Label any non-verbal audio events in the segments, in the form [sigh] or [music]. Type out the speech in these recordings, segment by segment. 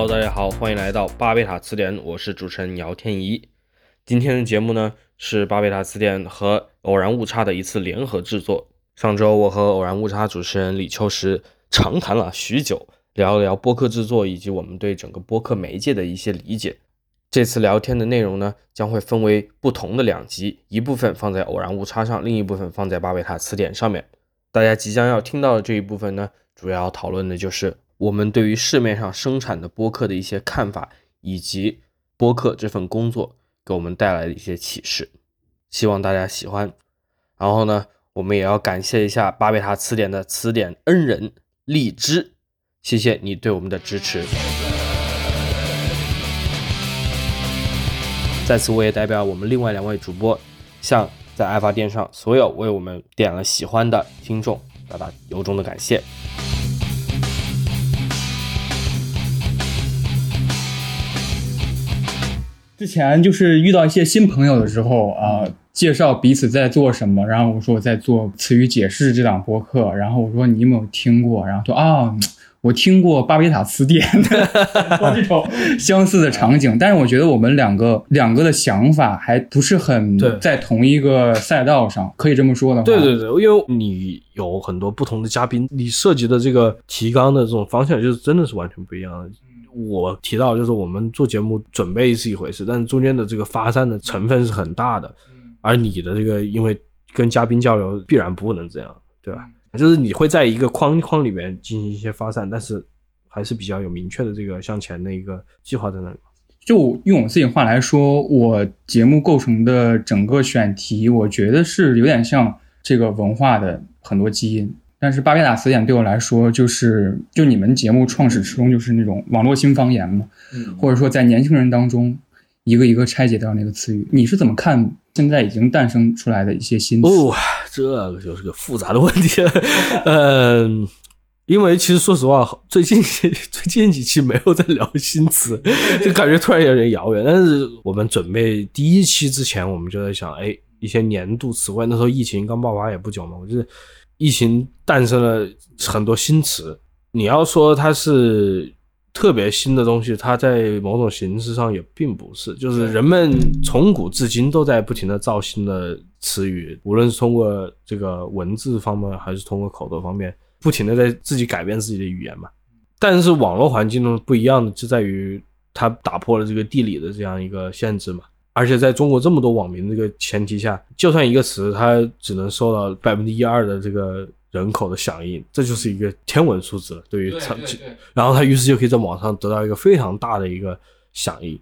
Hello，大家好，欢迎来到巴贝塔词典，我是主持人姚天怡。今天的节目呢是巴贝塔词典和偶然误差的一次联合制作。上周我和偶然误差主持人李秋实长谈了许久，聊了聊播客制作以及我们对整个播客媒介的一些理解。这次聊天的内容呢将会分为不同的两集，一部分放在偶然误差上，另一部分放在巴贝塔词典上面。大家即将要听到的这一部分呢，主要讨论的就是我们对于市面上生产的播客的一些看法，以及播客这份工作给我们带来的一些启示，希望大家喜欢。然后呢，我们也要感谢一下巴贝塔词典的词典恩人荔枝，谢谢你对我们的支持。在此，我也代表我们另外两位主播，向在爱发电上所有为我们点了喜欢的听众表达由衷的感谢。之前就是遇到一些新朋友的时候啊、介绍彼此在做什么，然后我说我在做词语解释这档播客，然后我说你有没有听过？然后说啊，嗯我听过巴别塔词典的，[laughs] 说这种相似的场景。但是我觉得我们两个两个的想法还不是很在同一个赛道上，可以这么说的话。对对对，因为你有很多不同的嘉宾，你涉及的这个提纲的这种方向，就是真的是完全不一样的。我提到就是我们做节目准备是一回事，但是中间的这个发散的成分是很大的，而你的这个因为跟嘉宾交流必然不能这样，对吧？就是你会在一个框框里面进行一些发散，但是还是比较有明确的这个向前的一个计划在那里。就用我自己话来说，我节目构成的整个选题，我觉得是有点像这个文化的很多基因。但是巴别塔词典对我来说，就是就你们节目创始初衷就是那种网络新方言嘛，或者说在年轻人当中一个一个拆解掉那个词语。你是怎么看现在已经诞生出来的一些新词？哦，这个就是个复杂的问题。嗯，因为其实说实话，最近最近几期没有在聊新词，就感觉突然有点遥远。但是我们准备第一期之前，我们就在想，哎，一些年度词汇。那时候疫情刚爆发也不久嘛，我就是疫情诞生了很多新词。你要说它是特别新的东西，它在某种形式上也并不是，就是人们从古至今都在不停的造新的词语，无论是通过这个文字方面，还是通过口头方面，不停的在自己改变自己的语言嘛。但是网络环境中不一样的就在于它打破了这个地理的这样一个限制嘛。而且在中国这么多网民这个前提下，就算一个词它只能受到百分之一二的这个人口的响应，这就是一个天文数字了。对于长期，然后它于是就可以在网上得到一个非常大的一个响应。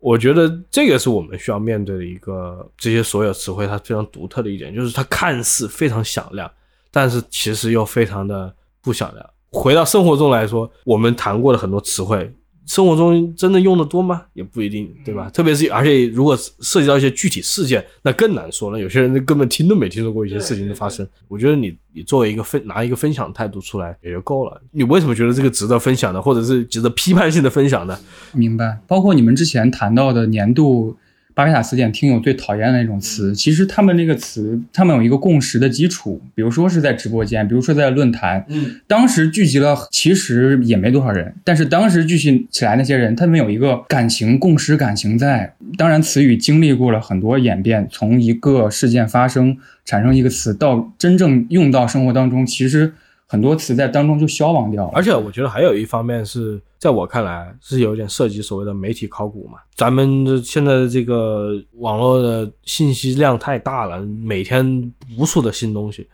我觉得这个是我们需要面对的一个这些所有词汇它非常独特的一点，就是它看似非常响亮，但是其实又非常的不响亮。回到生活中来说，我们谈过的很多词汇，生活中真的用的多吗？也不一定，对吧？特别是而且如果涉及到一些具体事件，那更难说了。有些人根本听都没听说过一些事情的发生。我觉得你你作为一个分拿一个分享态度出来也就够了。你为什么觉得这个值得分享的，或者是值得批判性的分享呢？明白。包括你们之前谈到的年度巴别塔词典听友最讨厌的那种词，其实他们那个词，他们有一个共识的基础，比如说是在直播间，比如说在论坛，嗯，当时聚集了，其实也没多少人，但是当时聚集起来那些人，他们有一个感情共识感情在。当然，词语经历过了很多演变，从一个事件发生产生一个词，到真正用到生活当中，其实很多词在当中就消亡掉了。而且我觉得还有一方面是在我看来是有点涉及所谓的媒体考古嘛。咱们的现在的这个网络的信息量太大了，每天无数的新东西。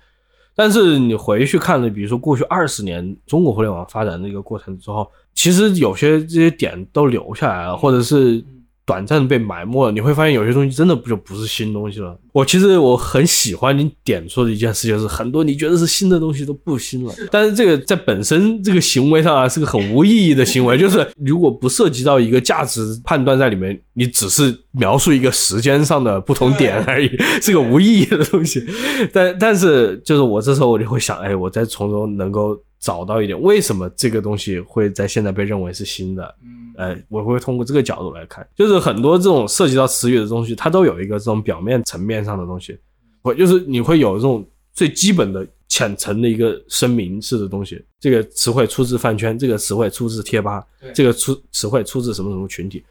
但是你回去看了，比如说过去二十年中国互联网发展的一个过程之后，其实有些这些点都留下来了，或者是短暂地被埋没了。你会发现有些东西真的不就不是新东西了。我其实我很喜欢你点出的一件事情是，很多你觉得是新的东西都不新了。但是这个在本身这个行为上啊，是个很无意义的行为，就是如果不涉及到一个价值判断在里面，你只是描述一个时间上的不同点而已，是个无意义的东西。但但是就是我这时候我就会想，哎，我在从中能够找到一点，为什么这个东西会在现在被认为是新的？呃，我会通过这个角度来看，就是很多这种涉及到词语的东西，它都有一个这种表面层面上的东西，我就是你会有这种最基本的浅层的一个声明式的东西。这个词汇出自饭圈，这个词汇出自贴吧，这个出词汇出自什么什么群体，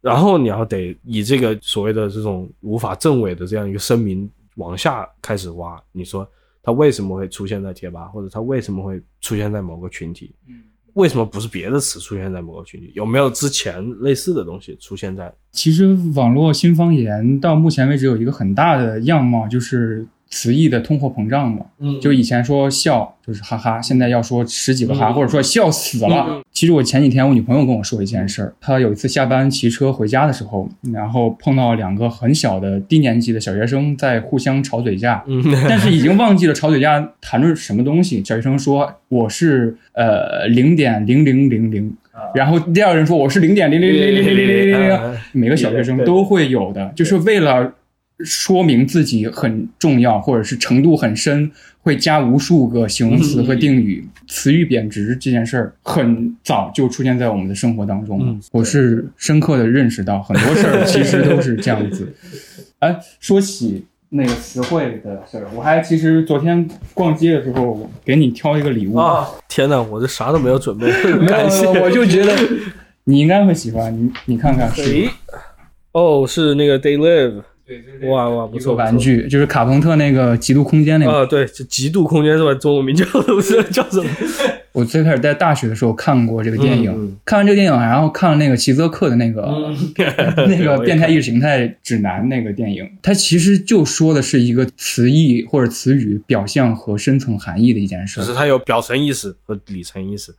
然后你要得以这个所谓的这种无法证伪的这样一个声明往下开始挖，你说它为什么会出现在贴吧，或者它为什么会出现在某个群体？为什么不是别的词出现在某个群里？有没有之前类似的东西出现在？其实网络新方言到目前为止有一个很大的样貌，就是词义的通货膨胀嘛，嗯，就以前说笑就是哈哈，现在要说十几个哈，或者说笑死了。其实我前几天我女朋友跟我说一件事儿，她有一次下班骑车回家的时候，然后碰到两个很小的低年级的小学生在互相吵嘴架，嗯，但是已经忘记了吵嘴架谈论什么东西。小学生说我是呃零点零零零零，然后第二个人说我是零点零零零零零零零零，每个小学生都会有的，就是为了。说明自己很重要或者是程度很深，会加无数个形容词和定语。词语贬值这件事儿很早就出现在我们的生活当中嗯。我是深刻的认识到很多事儿其实都是这样子。哎，说起那个词汇的事儿，我还其实昨天逛街的时候给你挑一个礼物，啊！天哪，我这啥都没有准备，没 [laughs] 感谢有，我就觉得你应该会喜欢，你你看看是，哦，是那个 Day Live，哇哇，不一个错，玩具，就是卡朋特那个极度空间那个。对，这极度空间是吧？中文名叫不是叫什么？[laughs] 我最开始在大学的时候看过这个电影，看完这个电影，然后看了那个齐泽克的那个、[laughs] 那个 [laughs] 变态意意识形态指南那个电影，它其实就说的是一个词义或者词语表象和深层含义的一件事只。是它有表层意思和里层意思。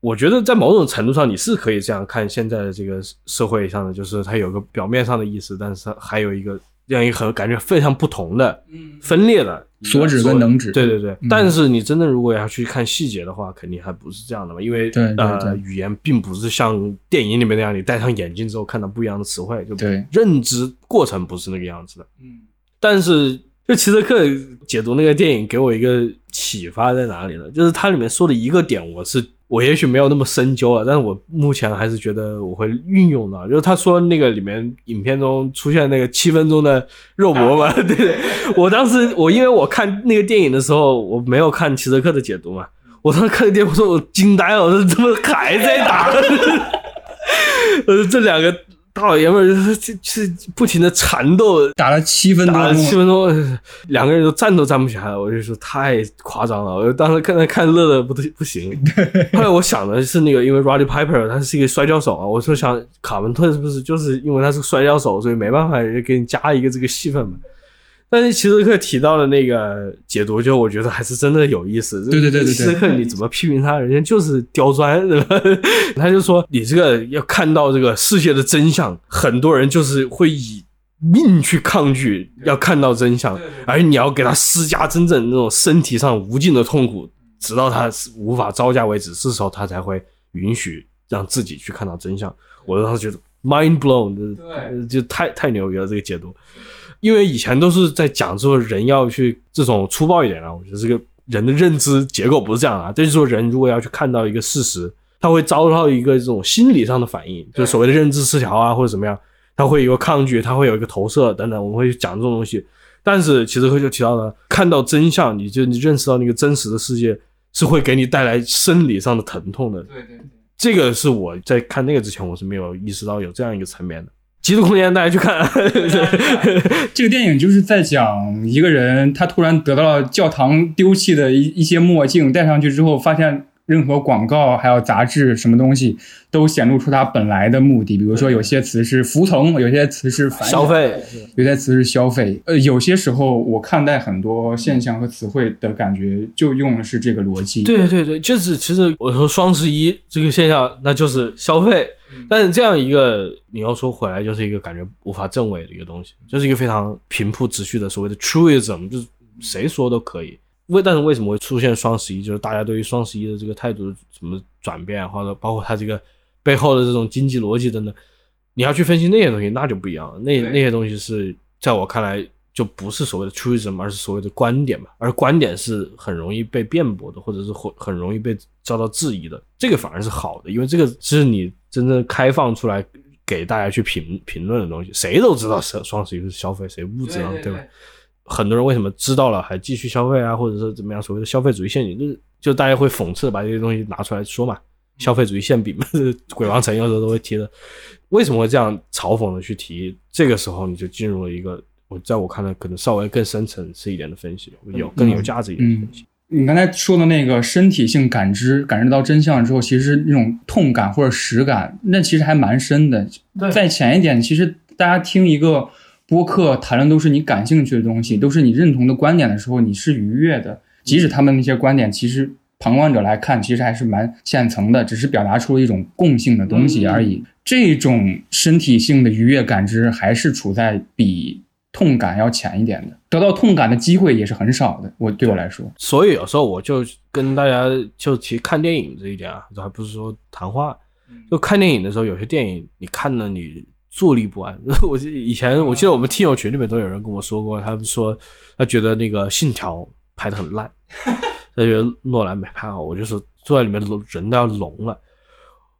我觉得在某种程度上，你是可以这样看现在的这个社会上的，就是它有个表面上的意思，但是它还有一个这样一个很感觉非常不同的、分裂的所指跟能指对对对，嗯。但是你真的如果要去看细节的话，肯定还不是这样的嘛，因为对对呃，语言并不是像电影里面那样，你戴上眼镜之后看到不一样的词汇，就对。认知过程不是那个样子的。嗯。但是就齐泽克解读那个电影给我一个启发在哪里呢？就是它里面说的一个点，我是我也许没有那么深究了，但是我目前还是觉得我会运用到，就是他说那个里面影片中出现那个七分钟的肉搏嘛，[laughs] 对对，我当时我因为我看那个电影的时候，我没有看齐泽克的解读嘛，我当时看那个电影，我说我惊呆了，我说怎么还在打？[laughs] 我说，这两个大老爷们儿就是不停的缠斗，打了七分打了七，分钟，呃两个人都站都站不起来了，我就说太夸张了。我当时看看乐的不得不行。[laughs] 后来我想的是那个，因为 Roddy Piper 他是一个摔跤手啊，我说想卡文特是不是就是因为他是摔跤手，所以没办法给你加一个这个戏份嘛？但是齐泽克提到的那个解读，就我觉得还是真的有意思。对对对对对齐泽克你怎么批评他？人家就是刁钻，对吧？[laughs] 他就说你这个要看到这个世界的真相，很多人就是会以命去抗拒，要看到真相，而你要给他施加真正那种身体上无尽的痛苦，直到他无法招架为止，这时候他才会允许让自己去看到真相。我当时觉得 mind blown，呃就太太牛逼了这个解读。因为以前都是在讲说人要去这种粗暴一点啊，我觉得这个人的认知结构不是这样啊。就是说人如果要去看到一个事实，他会遭到一个这种心理上的反应，就是所谓的认知失调啊或者怎么样，他会有一个抗拒，他会有一个投射等等，我们会讲这种东西。但是其实就提到了，看到真相，你就你认识到那个真实的世界是会给你带来生理上的疼痛的。对对对，这个是我在看那个之前我是没有意识到有这样一个层面的。极度空间大家去看，[laughs] 这个电影就是在讲一个人，他突然得到了教堂丢弃的一一些墨镜，戴上去之后，发现任何广告还有杂志什么东西都显露出他本来的目的。比如说，有些词是服从，有些词是反消费，有些词是消费。呃，有些时候我看待很多现象和词汇的感觉，就用的是这个逻辑。对对对，就是其实我说双十一这个现象，那就是消费。嗯但是这样一个你要说回来，就是一个感觉无法证伪的一个东西，就是一个非常平铺直叙的所谓的 truism，就是谁说都可以。为但是为什么会出现双十一？就是大家对于双十一的这个态度怎么转变，或者包括它这个背后的这种经济逻辑等等，你要去分析那些东西，那就不一样了。那那些东西是在我看来就不是所谓的 truism，而是所谓的观点嘛。而观点是很容易被辩驳的，或者是很很容易被遭到质疑的。这个反而是好的，因为这个是你真正开放出来给大家去评评论的东西。谁都知道是双十一是消费，谁不知道，对吧？很多人为什么知道了还继续消费啊，或者是怎么样，所谓的消费主义陷阱，就是就大家会讽刺把这些东西拿出来说嘛，消费主义馅饼嘛，[laughs] 鬼王城有时候都会提的。为什么会这样嘲讽的去提？这个时候你就进入了一个我在我看来可能稍微更深层次一点的分析，有更有价值一点的分析。你刚才说的那个身体性感知，感知到真相之后，其实那种痛感或者实感，那其实还蛮深的。再浅一点，其实大家听一个播客谈论都是你感兴趣的东西，都是你认同的观点的时候，你是愉悦的。即使他们那些观点，其实旁观者来看，其实还是蛮浅层的，只是表达出了一种共性的东西而已。这种身体性的愉悦感知，还是处在比。痛感要浅一点的，得到痛感的机会也是很少的。我对我来说，所以有时候我就跟大家就提看电影这一点啊，这还不是说谈话。就看电影的时候，有些电影你看了你坐立不安。[laughs] 我以前我记得我们听友群里面都有人跟我说过，他们说他觉得那个《信条》拍的很烂，他觉得诺兰没拍好。我就是坐在里面人都要聋了。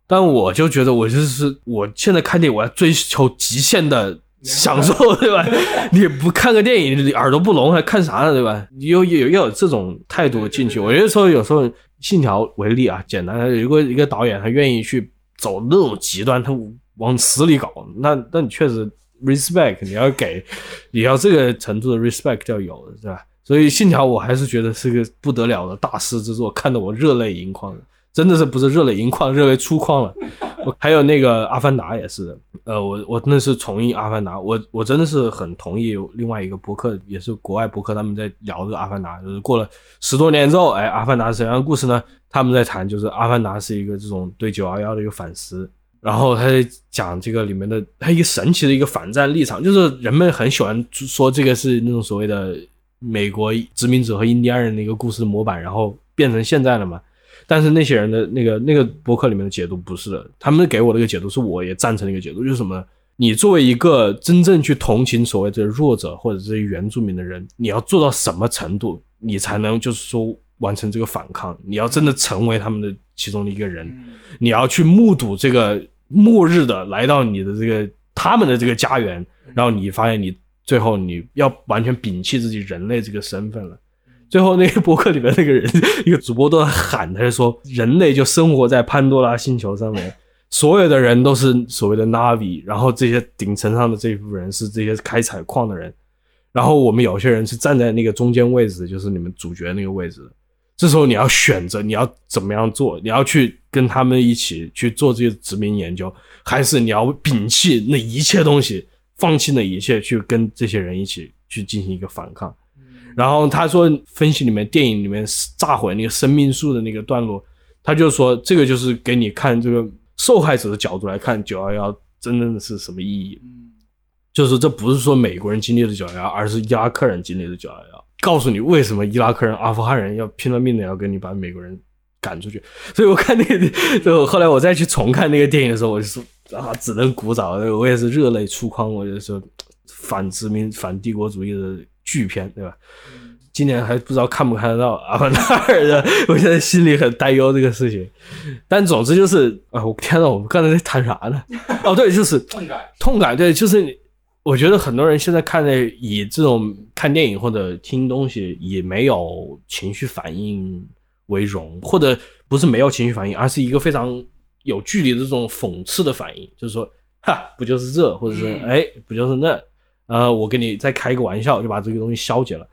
但我就觉得我就是我现在看电影，我要追求极限的。享受 [laughs] 对吧？你不看个电影，你耳朵不聋还看啥呢？对吧？你有有要有这种态度进去。我觉得说有时候信条为例啊，简单的，如果一个导演他愿意去走那种极端，他往死里搞，那那你确实 respect，你要给，你要这个程度的 respect 要有的，对吧？所以信条我还是觉得是个不得了的大师之作，看得我热泪盈眶。真的是不是热泪盈眶，热泪出眶了。还有那个《阿凡达》也是的，呃，我我那是重映《阿凡达》，我我真的是很同意另外一个博客，也是国外博客，他们在聊这个《阿凡达》，就是过了十多年之后，哎，《阿凡达》是什么样的故事呢？他们在谈，就是《阿凡达》是一个这种对九幺幺的一个反思，然后他在讲这个里面的他一个神奇的一个反战立场，就是人们很喜欢说这个是那种所谓的美国殖民者和印第安人的一个故事模板，然后变成现在了嘛。但是那些人的那个那个博客里面的解读不是的，他们给我的一个解读是我也赞成的一个解读，就是什么呢？你作为一个真正去同情所谓的弱者或者这些原住民的人，你要做到什么程度，你才能就是说完成这个反抗？你要真的成为他们的其中的一个人，你要去目睹这个末日的来到你的这个他们的这个家园，然后你发现你最后你要完全摒弃自己人类这个身份了。最后那个博客里面那个人，一个主播都在喊，他就说人类就生活在潘多拉星球上面，所有的人都是所谓的 Navi，然后这些顶层上的这一部分人是这些开采矿的人，然后我们有些人是站在那个中间位置，就是你们主角那个位置。这时候你要选择你要怎么样做，你要去跟他们一起去做这些殖民研究，还是你要摒弃那一切东西，放弃那一切去跟这些人一起去进行一个反抗？然后他说，分析里面电影里面炸毁那个生命树的那个段落，他就说这个就是给你看这个受害者的角度来看九幺幺真正的是什么意义。就是这不是说美国人经历的九幺幺，而是伊拉克人经历的九幺幺，告诉你为什么伊拉克人、阿富汗人要拼了命的要跟你把美国人赶出去。所以我看那个，就后来我再去重看那个电影的时候，我就说啊，只能鼓掌，我也是热泪出眶。我就说反殖民、反帝国主义的。巨片对吧？今年还不知道看不看得到《阿凡达二》的，我现在心里很担忧这个事情。但总之就是啊，我天呐，我们刚才在谈啥呢？[laughs] 哦，对，就是痛感，痛感。对，就是我觉得很多人现在看的以这种看电影或者听东西以没有情绪反应为荣，或者不是没有情绪反应，而是一个非常有距离的这种讽刺的反应，就是说，哈，不就是这，或者是哎，不就是那。呃，我跟你再开一个玩笑，就把这个东西消解了。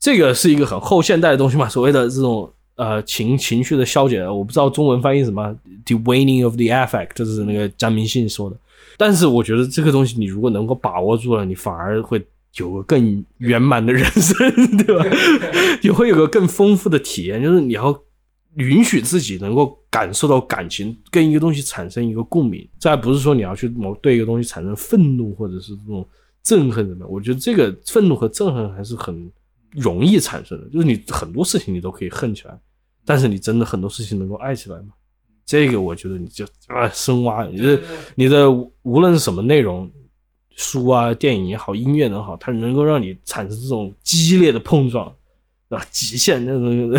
这个是一个很后现代的东西嘛，所谓的这种呃情情绪的消解，我不知道中文翻译什么，the waning of the affect，这是那个张明信说的。但是我觉得这个东西你如果能够把握住了，你反而会有个更圆满的人生，[laughs] 对吧？你会有个更丰富的体验，就是你要允许自己能够感受到感情，跟一个东西产生一个共鸣。这还不是说你要去某对一个东西产生愤怒，或者是这种。憎恨什么？我觉得这个愤怒和憎恨还是很容易产生的，就是你很多事情你都可以恨起来，但是你真的很多事情能够爱起来吗？这个我觉得你就啊深挖，你的你的无论是什么内容，书啊、电影也好、音乐也好，它能够让你产生这种激烈的碰撞，啊，极限那种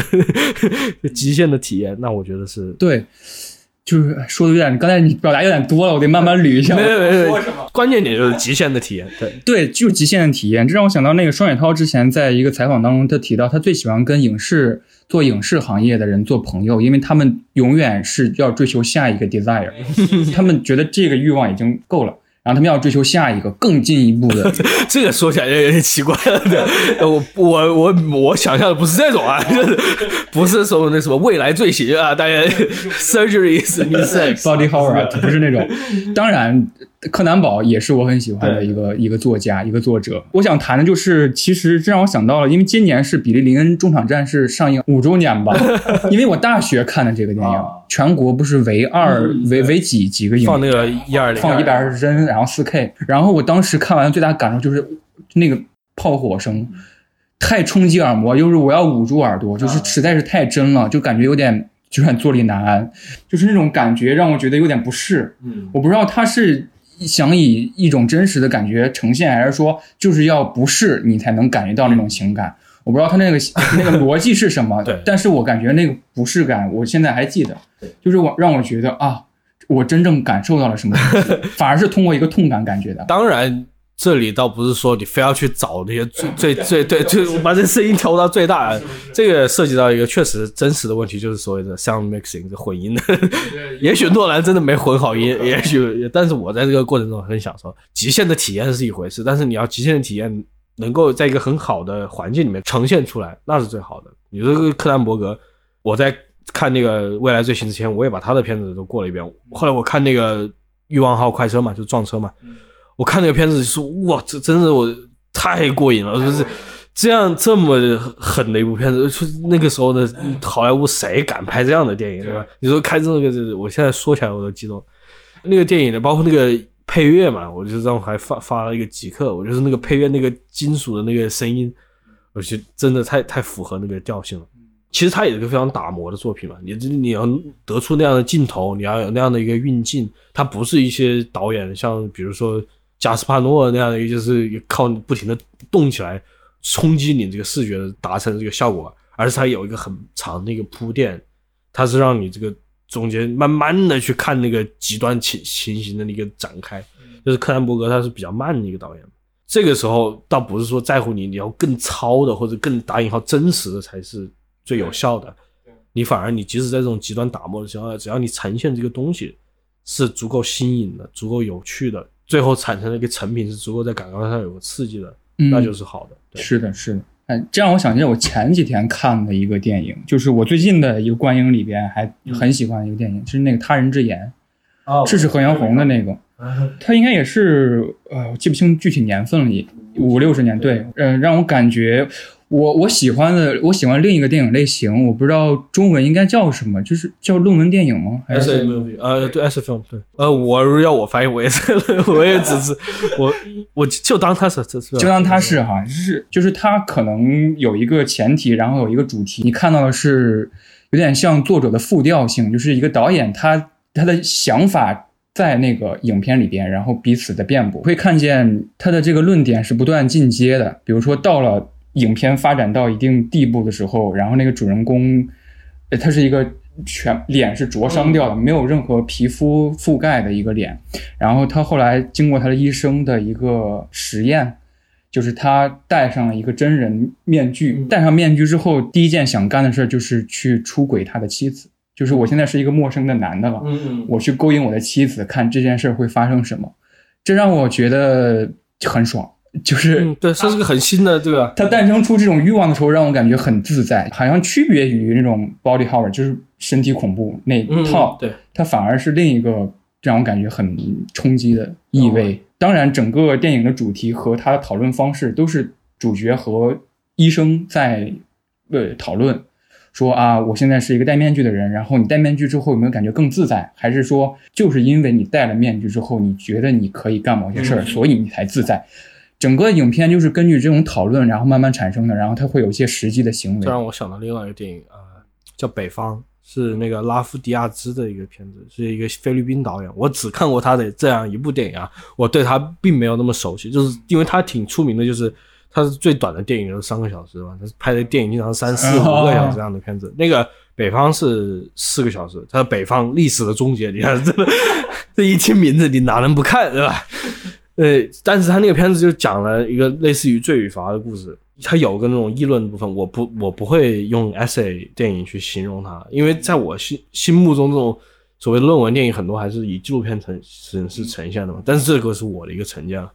[laughs] 极限的体验，那我觉得是对。就是说的有点，刚才你表达有点多了，我得慢慢捋一下。没有没有？关键点就是极限的体验。对，[laughs] 对，就是极限的体验。这让我想到那个双雪涛之前在一个采访当中，他提到他最喜欢跟影视做影视行业的人做朋友，因为他们永远是要追求下一个 desire，[laughs] 他们觉得这个欲望已经够了。然后他们要追求下一个更进一步的，[laughs] 这个说起来有点奇怪了。对，我我我我想象的不是这种啊，[laughs] 就是不是说那什么未来罪行啊，大家 [laughs] surgery is sex，body horror 不是那种。当然，柯南宝也是我很喜欢的一个一个作家，一个作者。我想谈的就是，其实这让我想到了，因为今年是《比利林恩中场战事》上映五周年吧，[laughs] 因为我大学看的这个电影，全国不是唯二唯唯几几个影放那个一二零，放一百二十帧，然后四 K，然后我当时看完最大感受就是那个炮火声太冲击耳膜，就是我要捂住耳朵，就是实在是太真了，就感觉有点。就算坐立难安，就是那种感觉让我觉得有点不适。嗯，我不知道他是想以一种真实的感觉呈现，还是说就是要不适你才能感觉到那种情感。我不知道他那个 [laughs] 那个逻辑是什么。对，但是我感觉那个不适感，我现在还记得。就是我让我觉得啊，我真正感受到了什么，[laughs] 反而是通过一个痛感感觉的。当然。这里倒不是说你非要去找那些最 [laughs] 最最对，就把这声音调到最大。这个涉及到一个确实真实的问题，就是所谓的 sound mixing 这混音的。[laughs] 也许诺兰真的没混好音，也许，但是我在这个过程中很享受。极限的体验是一回事，但是你要极限的体验能够在一个很好的环境里面呈现出来，那是最好的。你说这个柯南伯格，我在看那个未来最新之前，我也把他的片子都过了一遍。后来我看那个欲望号快车嘛，就撞车嘛。我看那个片子就说哇，这真的我太过瘾了，就是这样这么狠的一部片子。那个时候的好莱坞谁敢拍这样的电影，对吧？你说开这个，我现在说起来我都激动。那个电影的，包括那个配乐嘛，我就让我还发发了一个极客，我就是那个配乐那个金属的那个声音，我觉得真的太太符合那个调性了。其实它也是个非常打磨的作品嘛，你你要得出那样的镜头，你要有那样的一个运镜，它不是一些导演像比如说。加斯帕诺那样的，就是靠不停的动起来冲击你这个视觉的，达成这个效果，而是它有一个很长的一个铺垫，它是让你这个中间慢慢的去看那个极端情情形的那个展开。就是克兰伯格他是比较慢的一个导演，这个时候倒不是说在乎你，你要更糙的或者更打引号真实的才是最有效的，你反而你即使在这种极端打磨的情况下，只要你呈现这个东西是足够新颖的、足够有趣的。最后产生的一个成品是足够在感官上有个刺激的，那就是好的。是的，是的。哎，这让我想起我前几天看的一个电影，就是我最近的一个观影里边还很喜欢的一个电影，就是那个《他人之言》，这是何阳红的那个，他应该也是呃，我记不清具体年份了，五六十年。对，呃，让我感觉。我我喜欢的，我喜欢另一个电影类型，我不知道中文应该叫什么，就是叫论文电影吗？还是呃，对，S film，对，呃，我要我翻译，我也是，[laughs] 我也只是，[laughs] 我我就当他是就当他是哈，就是就是他可能有一个前提，然后有一个主题，你看到的是有点像作者的复调性，就是一个导演他他的想法在那个影片里边，然后彼此的辩驳，会看见他的这个论点是不断进阶的，比如说到了。影片发展到一定地步的时候，然后那个主人公，呃，他是一个全脸是灼伤掉的，没有任何皮肤覆盖的一个脸。然后他后来经过他的医生的一个实验，就是他戴上了一个真人面具。戴上面具之后，第一件想干的事就是去出轨他的妻子。就是我现在是一个陌生的男的了，我去勾引我的妻子，看这件事会发生什么。这让我觉得很爽。就是对，它是个很新的，对吧？它诞生出这种欲望的时候，让我感觉很自在，好像区别于那种 body horror，就是身体恐怖那套。对，它反而是另一个让我感觉很冲击的意味。当然，整个电影的主题和它的讨论方式都是主角和医生在呃讨论，说啊，我现在是一个戴面具的人，然后你戴面具之后有没有感觉更自在？还是说就是因为你戴了面具之后，你觉得你可以干某些事儿，所以你才自在？整个影片就是根据这种讨论，然后慢慢产生的，然后它会有一些实际的行为。这让我想到另外一个电影啊，叫《北方》，是那个拉夫迪亚兹的一个片子，是一个菲律宾导演。我只看过他的这样一部电影啊，我对他并没有那么熟悉，就是因为他挺出名的，就是他是最短的电影，就是三个小时吧。他拍的电影经常三四五个小时这样的片子。那个北方是四个小时，他北方历史的终结，你看这，这一听名字你哪能不看，对吧？呃，但是他那个片子就讲了一个类似于罪与罚的故事，它有个那种议论的部分，我不我不会用 essay 电影去形容它，因为在我心心目中这种所谓论文电影很多还是以纪录片呈形式呈现的嘛，但是这个是我的一个成见了。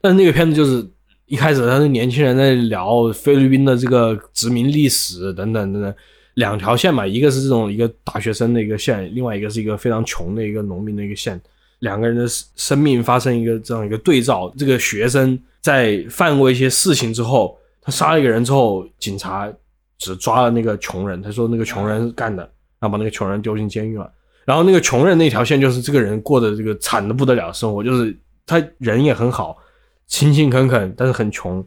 但是那个片子就是一开始他是年轻人在聊菲律宾的这个殖民历史等等等等。两条线嘛，一个是这种一个大学生的一个线，另外一个是一个非常穷的一个农民的一个线，两个人的生命发生一个这样一个对照。这个学生在犯过一些事情之后，他杀了一个人之后，警察只抓了那个穷人，他说那个穷人干的，然后把那个穷人丢进监狱了。然后那个穷人那条线就是这个人过的这个惨的不得了生活，就是他人也很好，勤勤恳恳，但是很穷。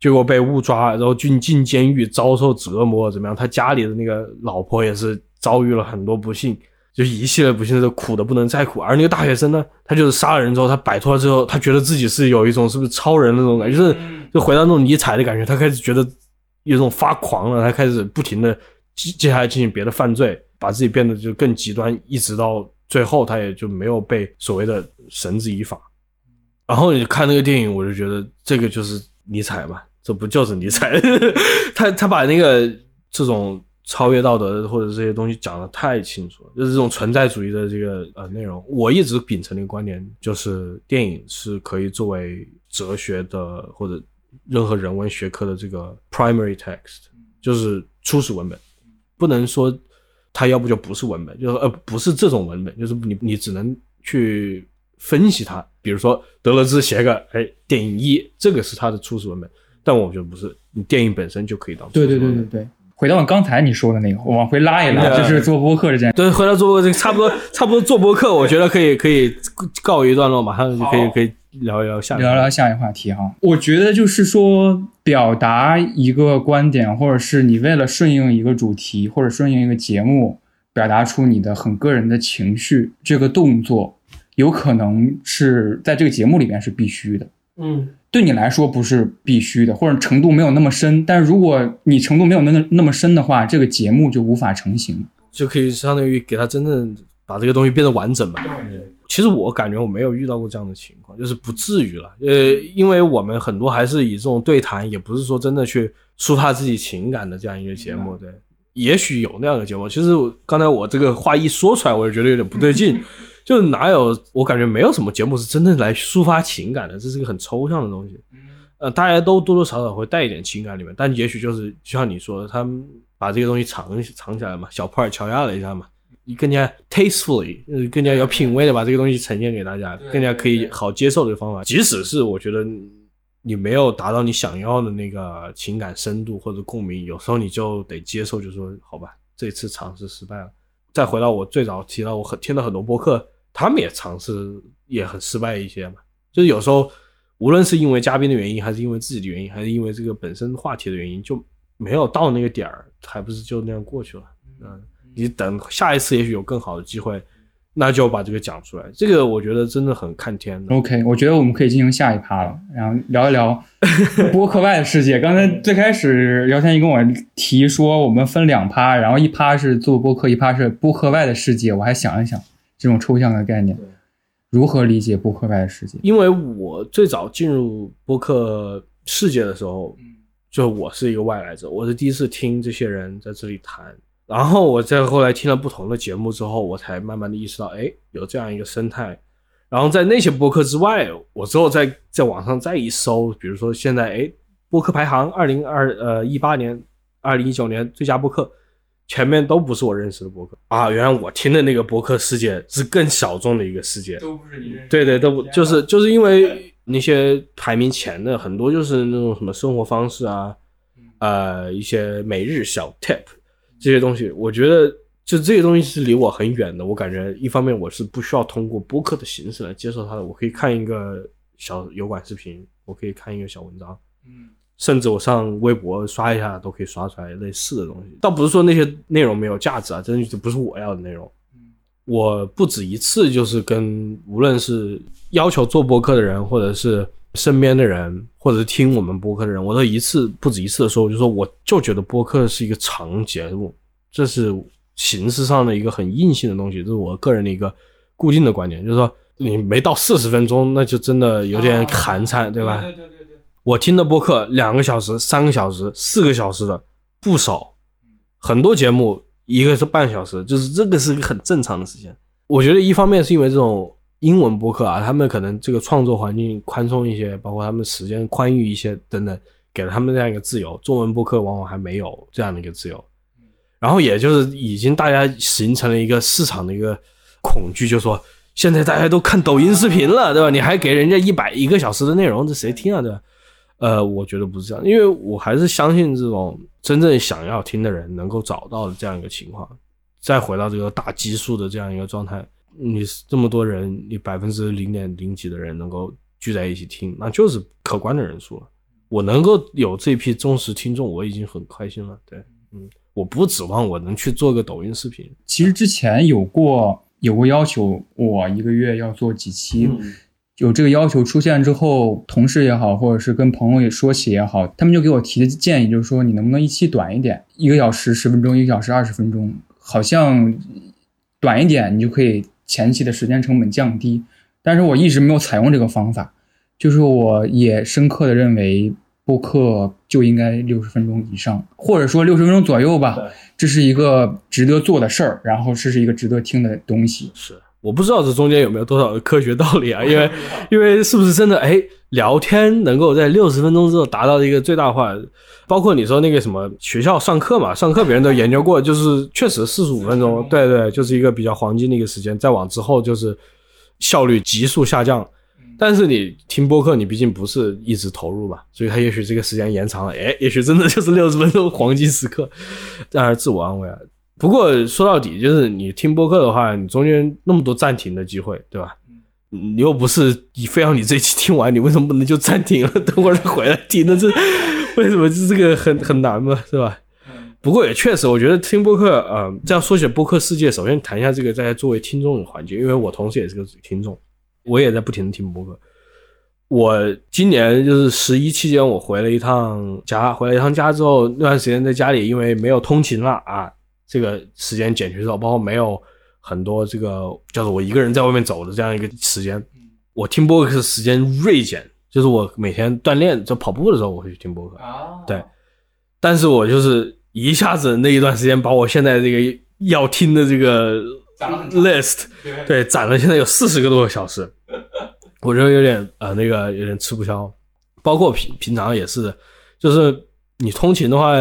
结果被误抓，然后进进监狱，遭受折磨，怎么样？他家里的那个老婆也是遭遇了很多不幸，就一系列不幸，的苦的不能再苦。而那个大学生呢，他就是杀了人之后，他摆脱了之后，他觉得自己是有一种是不是超人那种感觉，就是就回到那种尼采的感觉，他开始觉得有种发狂了，他开始不停的接接下来进行别的犯罪，把自己变得就更极端，一直到最后，他也就没有被所谓的绳之以法。然后你看那个电影，我就觉得这个就是尼采嘛。这不就是尼采？[laughs] 他他把那个这种超越道德或者这些东西讲的太清楚了，就是这种存在主义的这个呃内容。我一直秉承的一个观点就是，电影是可以作为哲学的或者任何人文学科的这个 primary text，就是初始文本。不能说它要不就不是文本，就是呃不是这种文本，就是你你只能去分析它。比如说德勒兹写个哎电影一，这个是他的初始文本。但我觉得不是，你电影本身就可以当。对对对对对，回到刚才你说的那个，我往回拉一拉，就是做播客这件。对，回到做播这差不多 [laughs] 差不多做播客，我觉得可以可以告一段落，马上就可以可以聊一聊下聊聊下一个话题哈。我觉得就是说，表达一个观点，或者是你为了顺应一个主题，或者顺应一个节目，表达出你的很个人的情绪，这个动作有可能是在这个节目里面是必须的。嗯。对你来说不是必须的，或者程度没有那么深。但是如果你程度没有那那么深的话，这个节目就无法成型，就可以相当于给他真正把这个东西变得完整嘛。其实我感觉我没有遇到过这样的情况，就是不至于了。呃，因为我们很多还是以这种对谈，也不是说真的去抒发自己情感的这样一个节目。对，也许有那样的节目。其实刚才我这个话一说出来，我就觉得有点不对劲。[laughs] 就哪有我感觉没有什么节目是真正来抒发情感的，这是个很抽象的东西。呃，大家都多多少少会带一点情感里面，但也许就是就像你说的，他们把这个东西藏藏起来嘛，小破儿敲压了一下嘛，你更加 tastefully，呃，更加有品味的把这个东西呈现给大家，更加可以好接受的方法。即使是我觉得你没有达到你想要的那个情感深度或者共鸣，有时候你就得接受，就说好吧，这次尝试失败了。再回到我最早提到我很听了很多播客。他们也尝试，也很失败一些嘛。就是有时候，无论是因为嘉宾的原因，还是因为自己的原因，还是因为这个本身话题的原因，就没有到那个点儿，还不是就那样过去了。嗯，你等下一次，也许有更好的机会，那就把这个讲出来。这个我觉得真的很看天。OK，我觉得我们可以进行下一趴了，然后聊一聊 [laughs] 播客外的世界。刚才最开始姚天一跟我提说，我们分两趴，然后一趴是做播客，一趴是播客外的世界。我还想一想。这种抽象的概念，如何理解播客外的世界？因为我最早进入播客世界的时候，就我是一个外来者，我是第一次听这些人在这里谈。然后我在后来听了不同的节目之后，我才慢慢的意识到，哎，有这样一个生态。然后在那些播客之外，我之后在在网上再一搜，比如说现在，哎，播客排行二零二呃一八年、二零一九年最佳播客。前面都不是我认识的博客啊！原来我听的那个博客世界是更小众的一个世界，都不是你认识。对对，都不就是就是因为那些排名前的很多就是那种什么生活方式啊，呃，一些每日小 tip 这些东西，我觉得就这些东西是离我很远的。我感觉一方面我是不需要通过播客的形式来接受它的，我可以看一个小油管视频，我可以看一个小文章，嗯。甚至我上微博刷一下都可以刷出来类似的东西，倒不是说那些内容没有价值啊，真的就不是我要的内容。我不止一次就是跟无论是要求做播客的人，或者是身边的人，或者是听我们播客的人，我都一次不止一次的说，我就说我就觉得播客是一个长节目，这是形式上的一个很硬性的东西，这是我个人的一个固定的观点，就是说你没到四十分钟，那就真的有点寒碜，对吧？对对对对。我听的播客两个小时、三个小时、四个小时的不少，很多节目一个是半小时，就是这个是个很正常的时间。我觉得一方面是因为这种英文播客啊，他们可能这个创作环境宽松一些，包括他们时间宽裕一些等等，给了他们这样一个自由。中文播客往往还没有这样的一个自由。然后也就是已经大家形成了一个市场的一个恐惧，就说现在大家都看抖音视频了，对吧？你还给人家一百一个小时的内容，这谁听啊，对吧？呃，我觉得不是这样，因为我还是相信这种真正想要听的人能够找到的这样一个情况。再回到这个大基数的这样一个状态，你这么多人，你百分之零点零几的人能够聚在一起听，那就是可观的人数了。我能够有这批忠实听众，我已经很开心了。对，嗯。我不指望我能去做个抖音视频。其实之前有过有过要求，我一个月要做几期。有这个要求出现之后，同事也好，或者是跟朋友也说起也好，他们就给我提的建议就是说，你能不能一期短一点，一个小时十分钟，一个小时二十分钟，好像短一点，你就可以前期的时间成本降低。但是我一直没有采用这个方法，就是我也深刻的认为。播客就应该六十分钟以上，或者说六十分钟左右吧。这是一个值得做的事儿，然后这是一个值得听的东西。是，我不知道这中间有没有多少的科学道理啊？因为，因为是不是真的？哎，聊天能够在六十分钟之后达到一个最大化？包括你说那个什么学校上课嘛，上课别人都研究过，就是确实四十五分钟，对对，就是一个比较黄金的一个时间。再往之后就是效率急速下降。但是你听播客，你毕竟不是一直投入嘛，所以他也许这个时间延长了，哎，也许真的就是六十分钟黄金时刻，这还是自我安慰啊。不过说到底，就是你听播客的话，你中间那么多暂停的机会，对吧？你又不是你非要你这期听完，你为什么不能就暂停了，等会儿再回来听呢？这 [laughs] 为什么这这个很很难嘛，是吧？不过也确实，我觉得听播客，呃，这样说起播客世界，首先谈一下这个在作为听众的环节，因为我同时也是个听众。我也在不停的听播客。我今年就是十一期间，我回了一趟家，回了一趟家之后，那段时间在家里，因为没有通勤了啊，这个时间减去之后，包括没有很多这个叫做我一个人在外面走的这样一个时间，我听播客时间锐减。就是我每天锻炼就跑步的时候，我会去听播客啊。对，但是我就是一下子那一段时间，把我现在这个要听的这个。list 对攒了，现在有四十个多个小时，[laughs] 我觉得有点呃那个有点吃不消。包括平平常也是，就是你通勤的话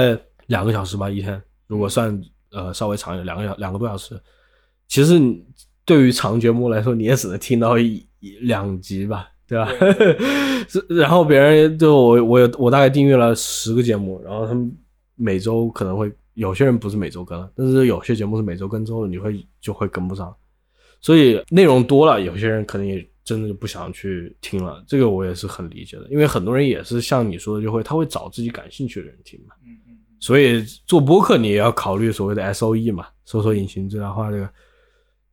两个小时吧一天，如果算呃稍微长一点两个小两个多小时，其实你对于长节目来说你也只能听到一两集吧，对吧？[laughs] 然后别人就我我有我大概订阅了十个节目，然后他们每周可能会。有些人不是每周更，但是有些节目是每周更之后，你会就会跟不上，所以内容多了，有些人可能也真的就不想去听了。这个我也是很理解的，因为很多人也是像你说的，就会他会找自己感兴趣的人听嘛。嗯嗯。所以做播客你也要考虑所谓的 S O E 嘛，搜索引擎最大化这个，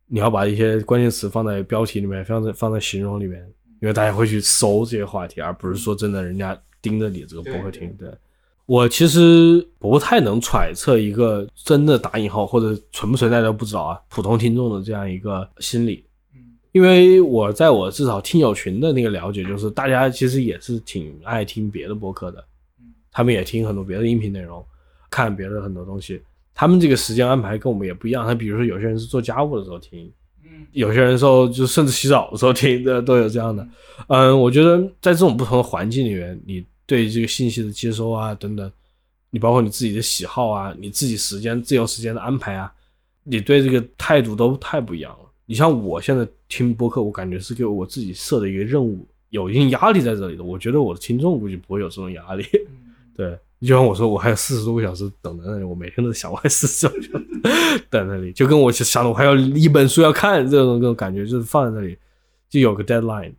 你要把一些关键词放在标题里面，放在放在形容里面，因为大家会去搜这些话题，而不是说真的人家盯着你这个播客听，对。我其实不太能揣测一个真的打引号或者存不存在都不知道啊，普通听众的这样一个心理，因为我在我至少听友群的那个了解，就是大家其实也是挺爱听别的播客的，他们也听很多别的音频内容，看别的很多东西，他们这个时间安排跟我们也不一样。他比如说有些人是做家务的时候听，有些人时候就甚至洗澡的时候听的都有这样的。嗯，我觉得在这种不同的环境里面，你。对这个信息的接收啊，等等，你包括你自己的喜好啊，你自己时间自由时间的安排啊，你对这个态度都太不一样了。你像我现在听播客，我感觉是给我自己设的一个任务，有一定压力在这里的。我觉得我的听众估计不会有这种压力。[laughs] 对，就像我说，我还有四十多个小时等在那里，我每天都想，我还四十多个小时等那里，就跟我想的，我还有一本书要看这种这种感觉，就是放在那里就有个 deadline。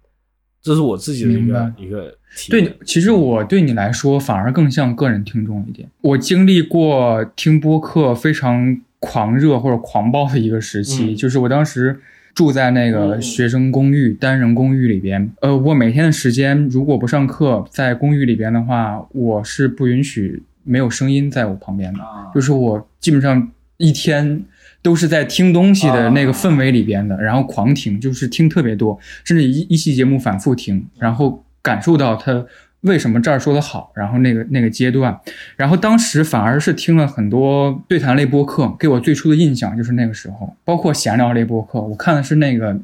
这是我自己的一个一个对，其实我对你来说反而更像个人听众一点。我经历过听播客非常狂热或者狂暴的一个时期，就是我当时住在那个学生公寓单人公寓里边，呃，我每天的时间如果不上课，在公寓里边的话，我是不允许没有声音在我旁边的，就是我基本上一天都是在听东西的那个氛围里边的，然后狂听，就是听特别多，甚至一一期节目反复听，然后感受到他为什么这儿说的好，然后那个那个阶段，然后当时反而是听了很多对谈类播客，给我最初的印象就是那个时候，包括闲聊类播客，我看的是那个，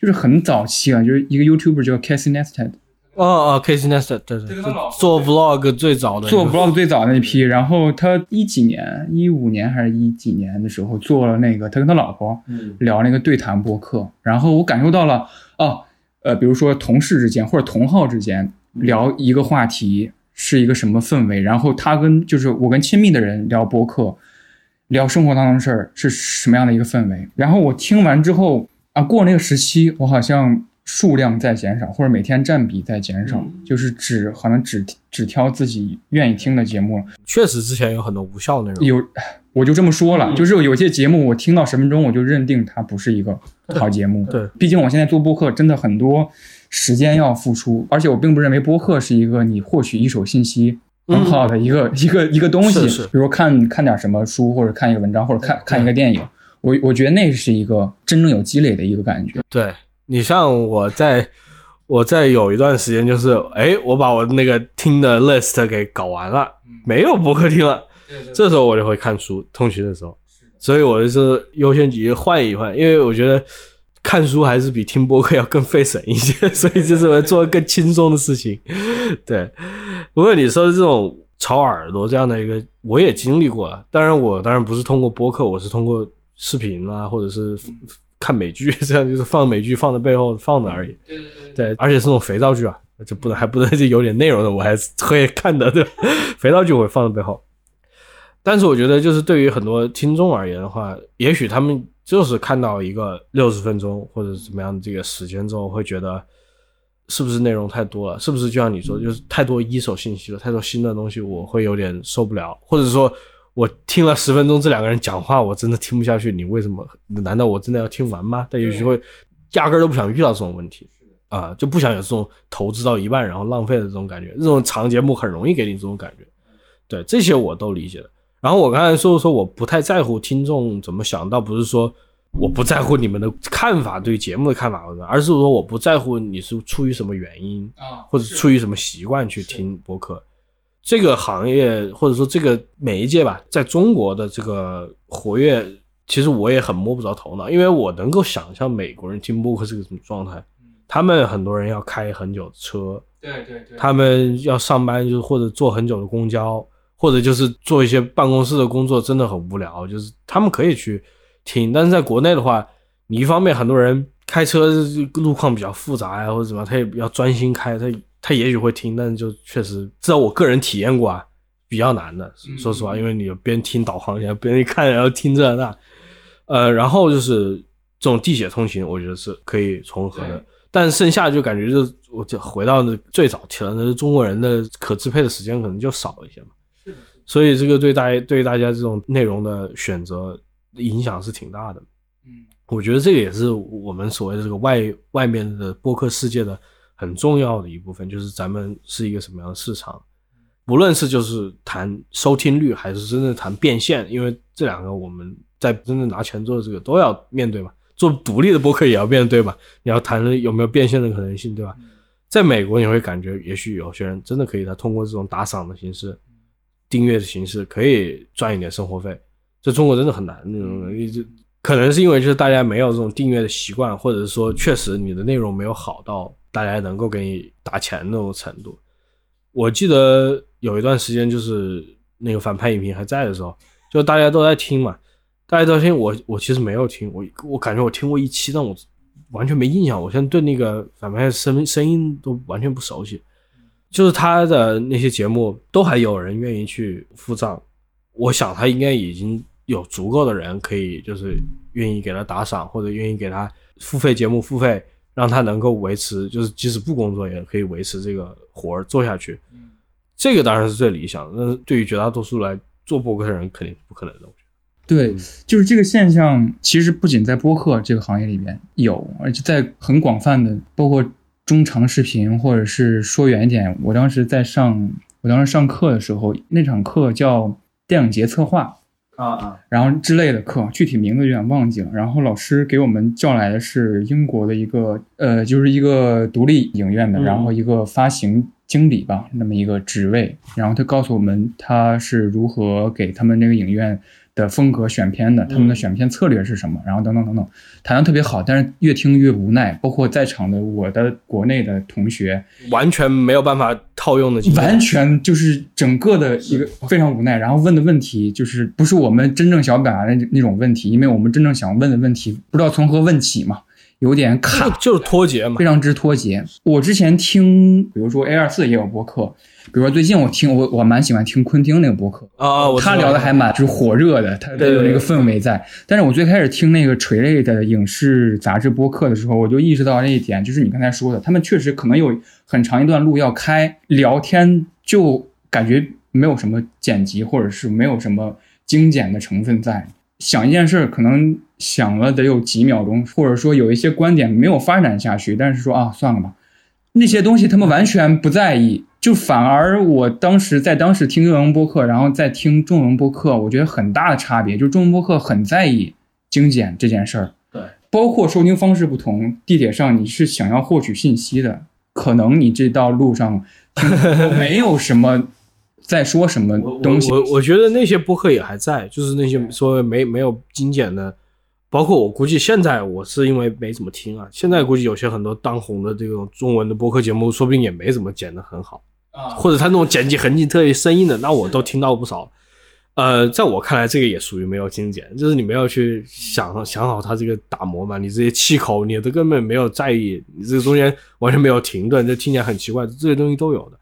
就是很早期啊，就是一个 YouTuber 叫 Casey Neistat。哦哦，Casey Neistat，对对，做 Vlog 最早的，做 Vlog 最早那批。然后他一几年，一五年还是一几年的时候做了那个，他跟他老婆聊那个对谈播客。然后我感受到了，哦，呃，比如说同事之间或者同号之间聊一个话题是一个什么氛围。然后他跟就是我跟亲密的人聊播客，聊生活当中的事儿是什么样的一个氛围。然后我听完之后啊，过那个时期，我好像。数量在减少，或者每天占比在减少，就是只可能只只挑自己愿意听的节目了。确实，之前有很多无效内容。有，我就这么说了，就是有些节目我听到十分钟，我就认定它不是一个好节目。对，毕竟我现在做播客，真的很多时间要付出，而且我并不认为播客是一个你获取一手信息很好的一个 [laughs] 一个一个东西。是，比如看看点什么书，或者看一个文章，或者看看一个电影，我我觉得那是一个真正有积累的一个感觉。对。你像我在，我在有一段时间就是，哎，我把我那个听的 list 给搞完了，没有播客听了，这时候我就会看书，通勤的时候，所以我就是优先级换一换，因为我觉得看书还是比听播客要更费神一些，所以就是我做更轻松的事情。[laughs] 对，不过你说的这种吵耳朵这样的一个，我也经历过了，当然我当然不是通过播客，我是通过视频啊，或者是。看美剧，这样就是放美剧放在背后放的而已。对对对，对，而且是那种肥皂剧啊，就不能还不能就有点内容的，我还是会看的。对，[laughs] 肥皂剧我会放在背后。但是我觉得，就是对于很多听众而言的话，也许他们就是看到一个六十分钟或者怎么样的这个时间之后，会觉得是不是内容太多了？是不是就像你说，就是太多一手信息了，太多新的东西，我会有点受不了，或者说。我听了十分钟这两个人讲话，我真的听不下去。你为什么？难道我真的要听完吗？但也许会压根儿都不想遇到这种问题啊，就不想有这种投资到一半然后浪费的这种感觉。这种长节目很容易给你这种感觉。对这些我都理解的。然后我刚才说说我不太在乎听众怎么想，倒不是说我不在乎你们的看法，对节目的看法，而是说我不在乎你是出于什么原因啊，或者出于什么习惯去听播客。这个行业或者说这个媒介吧，在中国的这个活跃，其实我也很摸不着头脑，因为我能够想象美国人听播客是个什么状态。他们很多人要开很久的车，对对对，他们要上班，就是或者坐很久的公交，或者就是做一些办公室的工作，真的很无聊。就是他们可以去听，但是在国内的话，你一方面很多人开车路况比较复杂呀，或者什么，他也要专心开，他。他也许会听，但是就确实，至少我个人体验过啊，比较难的。说实话，因为你边听导航，然后边看，然后听这那，呃，然后就是这种地铁通勤，我觉得是可以重合的。但剩下就感觉就，我就回到那最早提了，那中国人的可支配的时间可能就少一些嘛。所以这个对大家对大家这种内容的选择影响是挺大的。嗯，我觉得这个也是我们所谓的这个外外面的播客世界的。很重要的一部分就是咱们是一个什么样的市场，不论是就是谈收听率，还是真正谈变现，因为这两个我们在真正拿钱做的这个都要面对嘛。做独立的播客也要面对嘛。你要谈有没有变现的可能性，对吧？在美国你会感觉，也许有些人真的可以他通过这种打赏的形式、订阅的形式，可以赚一点生活费。这中国真的很难，那种一直可能是因为就是大家没有这种订阅的习惯，或者是说确实你的内容没有好到。大家能够给你打钱那种程度，我记得有一段时间就是那个反派影评还在的时候，就大家都在听嘛，大家都听我，我其实没有听，我我感觉我听过一期，但我完全没印象，我现在对那个反派声声音都完全不熟悉，就是他的那些节目都还有人愿意去付账，我想他应该已经有足够的人可以就是愿意给他打赏或者愿意给他付费节目付费。让他能够维持，就是即使不工作也可以维持这个活儿做下去，这个当然是最理想的。但是对于绝大多数来做播客的人，肯定是不可能的。对，就是这个现象，其实不仅在播客这个行业里边有，而且在很广泛的，包括中长视频，或者是说远一点，我当时在上，我当时上课的时候，那场课叫电影节策划。啊啊，然后之类的课，具体名字有点忘记了。然后老师给我们叫来的是英国的一个呃，就是一个独立影院的，然后一个发行经理吧，那么一个职位。然后他告诉我们他是如何给他们那个影院。的风格选片的，他们的选片策略是什么？然后等等等等，谈的特别好，但是越听越无奈。包括在场的我的国内的同学，完全没有办法套用的，完全就是整个的一个非常无奈。然后问的问题就是不是我们真正想表达的那种问题，因为我们真正想问的问题不知道从何问起嘛，有点卡，就是脱节嘛，非常之脱节。我之前听，比如说 A 二四也有播客。比如说最近我听我我蛮喜欢听昆汀那个播客啊，他聊的还蛮就是火热的，他他有那个氛围在。但是我最开始听那个垂类的影视杂志播客的时候，我就意识到那一点，就是你刚才说的，他们确实可能有很长一段路要开，聊天就感觉没有什么剪辑或者是没有什么精简的成分在。想一件事可能想了得有几秒钟，或者说有一些观点没有发展下去，但是说啊算了吧，那些东西他们完全不在意。就反而我当时在当时听英文播客，然后再听中文播客，我觉得很大的差别就是中文播客很在意精简这件事儿。对，包括收听方式不同，地铁上你是想要获取信息的，可能你这道路上没有什么在说什么东西。我我觉得那些播客也还在，就是那些说没没有精简的，包括我估计现在我是因为没怎么听啊，现在估计有些很多当红的这种中文的播客节目，说不定也没怎么剪的很好。或者他那种剪辑痕迹特别生硬的，那我都听到不少。呃，在我看来，这个也属于没有精简，就是你没有去想想好他这个打磨嘛，你这些气口你都根本没有在意，你这个中间完全没有停顿，就听起来很奇怪。这些东西都有的。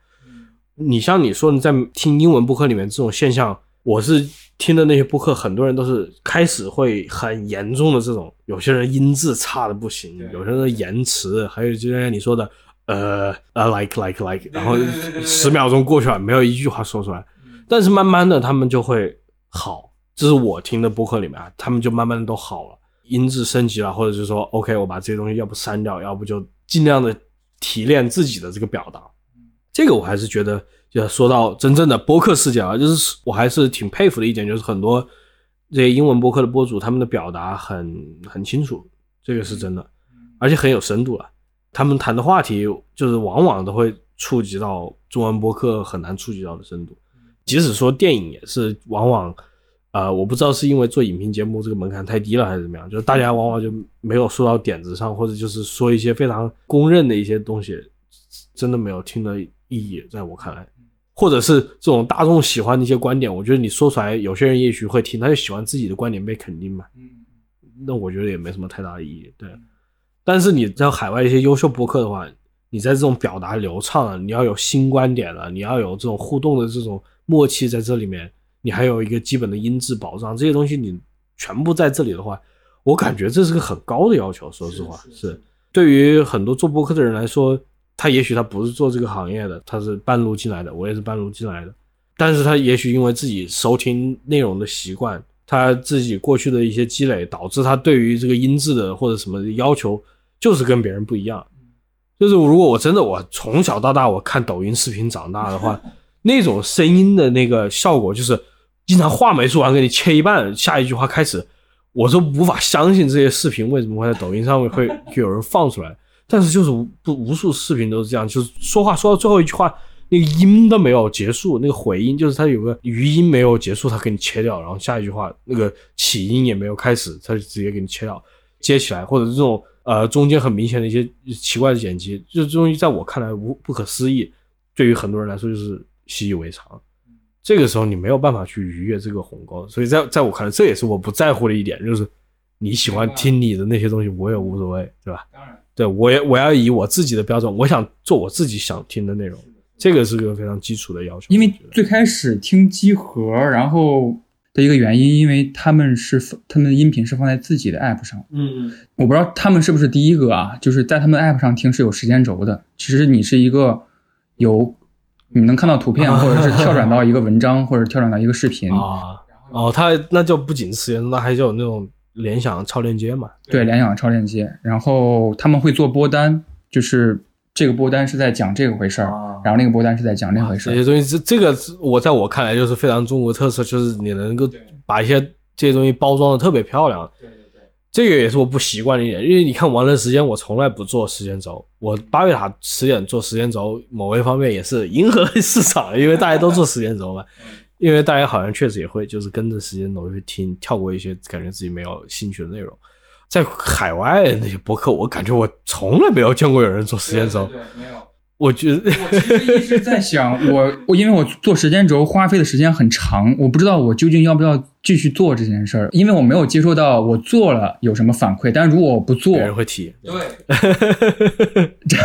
你像你说你在听英文播客里面这种现象，我是听的那些播客，很多人都是开始会很严重的这种，有些人音质差的不行，有些人延迟，还有就像你说的。呃呃，like like like，然后十秒钟过去了，没有一句话说出来。但是慢慢的，他们就会好。这是我听的播客里面啊，他们就慢慢的都好了，音质升级了，或者是说，OK，我把这些东西要不删掉，要不就尽量的提炼自己的这个表达。这个我还是觉得，要说到真正的播客视角啊，就是我还是挺佩服的一点，就是很多这些英文播客的播主，他们的表达很很清楚，这个是真的，而且很有深度了。他们谈的话题就是往往都会触及到中文播客很难触及到的深度，即使说电影也是往往，呃，我不知道是因为做影评节目这个门槛太低了还是怎么样，就是大家往往就没有说到点子上，或者就是说一些非常公认的一些东西，真的没有听的意义，在我看来，或者是这种大众喜欢的一些观点，我觉得你说出来，有些人也许会听，他就喜欢自己的观点被肯定嘛，那我觉得也没什么太大的意义，对。但是你在海外一些优秀博客的话，你在这种表达流畅了，你要有新观点了，你要有这种互动的这种默契在这里面，你还有一个基本的音质保障，这些东西你全部在这里的话，我感觉这是个很高的要求。说实话，是对于很多做博客的人来说，他也许他不是做这个行业的，他是半路进来的，我也是半路进来的，但是他也许因为自己收听内容的习惯。他自己过去的一些积累，导致他对于这个音质的或者什么要求，就是跟别人不一样。就是如果我真的我从小到大我看抖音视频长大的话，那种声音的那个效果，就是经常话没说完给你切一半，下一句话开始，我都无法相信这些视频为什么会在抖音上面会有人放出来。但是就是不无数视频都是这样，就是说话说到最后一句话。那个音都没有结束，那个回音就是它有个余音没有结束，它给你切掉，然后下一句话那个起音也没有开始，它就直接给你切掉，接起来，或者这种呃中间很明显的一些奇怪的剪辑，就这东西在我看来无不可思议，对于很多人来说就是习以为常。这个时候你没有办法去逾越这个鸿沟，所以在在我看来，这也是我不在乎的一点，就是你喜欢听你的那些东西，我也无所谓，对吧？当然，对我也我要以我自己的标准，我想做我自己想听的内容。这个是个非常基础的要求，因为最开始听机核，然后的一个原因，因为他们是他们的音频是放在自己的 app 上，嗯嗯，我不知道他们是不是第一个啊，就是在他们 app 上听是有时间轴的，其实你是一个有你能看到图片，或者是跳转到一个文章，或者跳转到一个视频 [laughs] 啊，哦，它那就不仅时间，那还有那种联想超链接嘛，对，联想超链接，然后他们会做波单，就是。这个波单是在讲这个回事儿，啊然后那个波单是在讲那回事儿。这些东西，这这个我在我看来就是非常中国特色，就是你能够把一些这些东西包装的特别漂亮。对对对这个也是我不习惯的一点，因为你看玩的时间，我从来不做时间轴。我巴贝塔十点做时间轴，某一方面也是迎合市场，因为大家都做时间轴嘛。[laughs] 因为大家好像确实也会就是跟着时间轴去听，跳过一些感觉自己没有兴趣的内容。在海外那些博客，我感觉我从来没有见过有人做时间轴。对，没有。我觉得我其实一直在想，我我因为我做时间轴花费的时间很长，我不知道我究竟要不要继续做这件事儿，因为我没有接受到我做了有什么反馈。但是如果我不做，别人会提。[laughs] 对，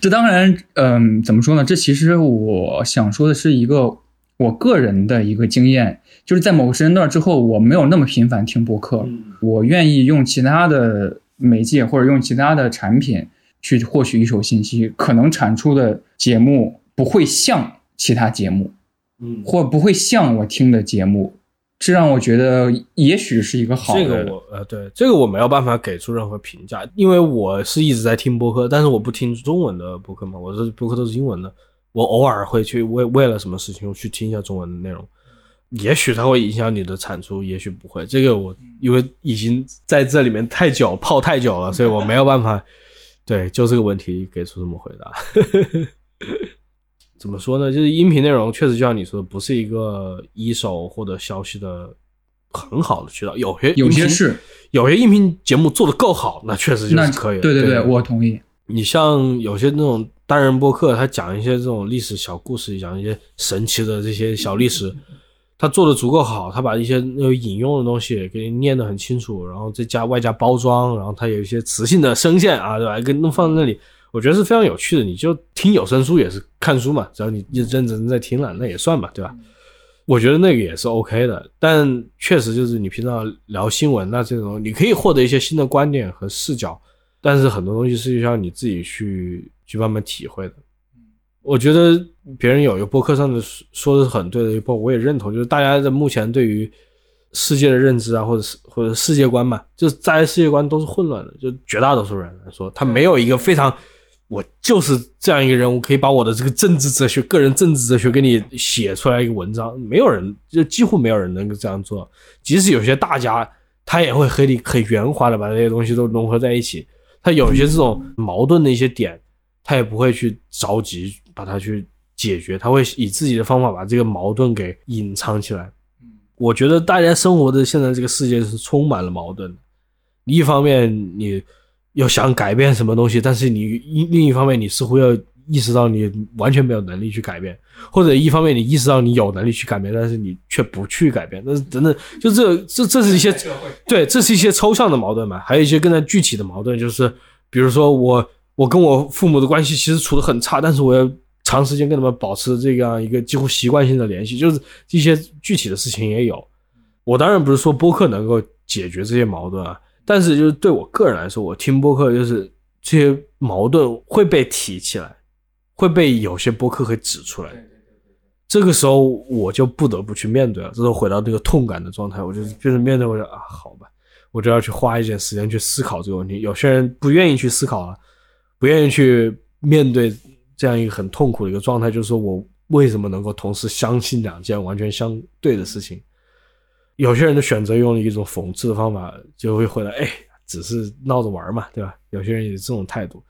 这当然，嗯，怎么说呢？这其实我想说的是一个我个人的一个经验，就是在某个时间段之后，我没有那么频繁听播客，我愿意用其他的媒介或者用其他的产品去获取一手信息，可能产出的节目不会像其他节目，嗯，或不会像我听的节目，这让我觉得也许是一个好的。这个我呃，对这个我没有办法给出任何评价，因为我是一直在听播客，但是我不听中文的播客嘛，我的播客都是英文的，我偶尔会去为为了什么事情我去听一下中文的内容，也许它会影响你的产出，也许不会。这个我因为已经在这里面太久泡太久了，所以我没有办法 [laughs] 对就这个问题给出什么回答。[laughs] 怎么说呢？就是音频内容确实就像你说的，不是一个一手获得消息的很好的渠道。有些有些是，有些音频节目做的够好，那确实就那是可以的。对对对，我同意。你像有些那种单人播客，他讲一些这种历史小故事，讲一些神奇的这些小历史，他做的足够好，他把一些那个引用的东西给你念得很清楚，然后再加外加包装，然后他有一些磁性的声线啊，对吧？跟弄放在那里，我觉得是非常有趣的。你就听有声书也是看书嘛，只要你认认真在听了，那也算嘛，对吧？我觉得那个也是 OK 的，但确实就是你平常聊新闻那这种，你可以获得一些新的观点和视角，但是很多东西是需要你自己去去慢慢体会的。我觉得别人有一个播客上的说说的是很对的一波，我也认同，就是大家的目前对于世界的认知啊，或者是或者世界观嘛，就是大家世界观都是混乱的，就绝大多数人来说，他没有一个非常。我就是这样一个人，我可以把我的这个政治哲学、个人政治哲学给你写出来一个文章，没有人，就几乎没有人能够这样做。即使有些大家，他也会和你很圆滑的把这些东西都融合在一起。他有一些这种矛盾的一些点，他也不会去着急把它去解决，他会以自己的方法把这个矛盾给隐藏起来。我觉得大家生活的现在这个世界是充满了矛盾的，一方面你。要想改变什么东西，但是你一另一方面，你似乎要意识到你完全没有能力去改变，或者一方面你意识到你有能力去改变，但是你却不去改变，那是真的就这这这是一些对，这是一些抽象的矛盾嘛，还有一些更加具体的矛盾，就是比如说我我跟我父母的关系其实处得很差，但是我要长时间跟他们保持这样一个几乎习惯性的联系，就是一些具体的事情也有。我当然不是说播客能够解决这些矛盾啊。但是，就是对我个人来说，我听播客就是这些矛盾会被提起来，会被有些播客给指出来。这个时候，我就不得不去面对了。这时候回到那个痛感的状态，我就变成面对，我就啊，好吧，我就要去花一点时间去思考这个问题。有些人不愿意去思考了，不愿意去面对这样一个很痛苦的一个状态，就是说我为什么能够同时相信两件完全相对的事情？有些人的选择用了一种讽刺的方法，就会回来，哎，只是闹着玩嘛，对吧？有些人也是这种态度。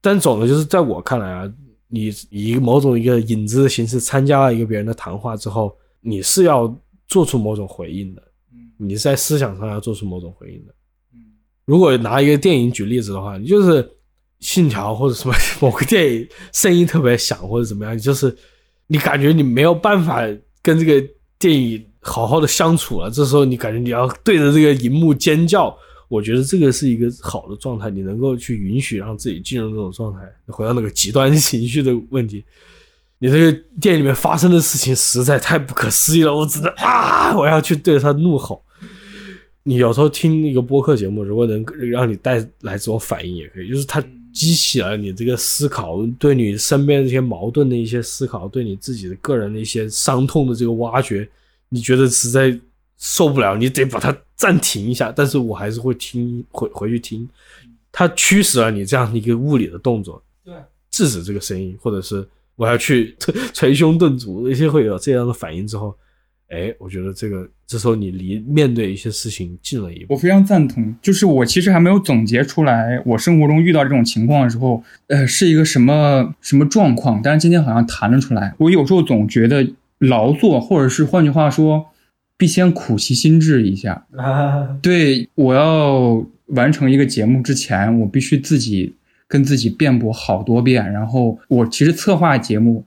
但总的就是在我看来啊，你以某种一个引子的形式参加了一个别人的谈话之后，你是要做出某种回应的，你是在思想上要做出某种回应的。如果拿一个电影举例子的话，你就是《信条》或者什么某个电影声音特别响或者怎么样，就是你感觉你没有办法跟这个电影。好好的相处了，这时候你感觉你要对着这个荧幕尖叫，我觉得这个是一个好的状态，你能够去允许让自己进入这种状态，回到那个极端情绪的问题。你这个店里面发生的事情实在太不可思议了，我只能啊，我要去对着他怒吼。你有时候听一个播客节目，如果能让你带来这种反应也可以，就是它激起了你这个思考，对你身边这些矛盾的一些思考，对你自己的个人的一些伤痛的这个挖掘。你觉得实在受不了，你得把它暂停一下。但是我还是会听回回去听，它驱使了你这样的一个物理的动作，对，制止这个声音，或者是我要去 [laughs] 捶胸顿足，一些会有这样的反应之后，哎，我觉得这个这时候你离面对一些事情近了一步。我非常赞同，就是我其实还没有总结出来，我生活中遇到这种情况的时候，呃，是一个什么什么状况。但是今天好像谈了出来。我有时候总觉得劳作，或者是换句话说，必先苦其心志一下。[laughs] 对我要完成一个节目之前，我必须自己跟自己辩驳好多遍。然后我其实策划节目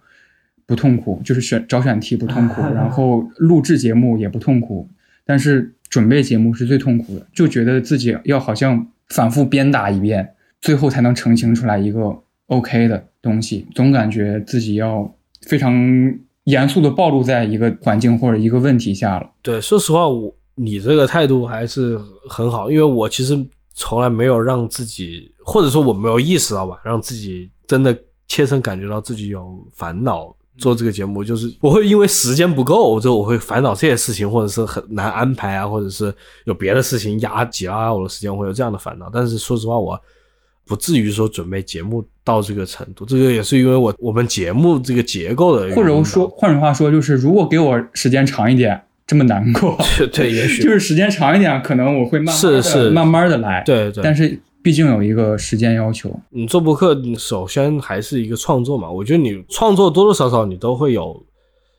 不痛苦，就是选找选题 [laughs] 不痛苦，[laughs] 然后录制节目也不痛苦，但是准备节目是最痛苦的，就觉得自己要好像反复鞭打一遍，最后才能澄清出来一个 OK 的东西。总感觉自己要非常严肃的暴露在一个环境或者一个问题下了。对，说实话，我你这个态度还是很好，因为我其实从来没有让自己，或者说我没有意识到吧，让自己真的切身感觉到自己有烦恼。做这个节目，就是我会因为时间不够，之后我会烦恼这些事情，或者是很难安排啊，或者是有别的事情压挤啊我的时间，会有这样的烦恼。但是说实话，我不至于说准备节目到这个程度。这个也是因为我我们节目这个结构的，或者说换句话说，就是如果给我时间长一点，这么难过，[laughs] 对，也许就是时间长一点，可能我会慢慢是是慢慢的来，对对，但是。毕竟有一个时间要求，你做博客首先还是一个创作嘛。我觉得你创作多多少少你都会有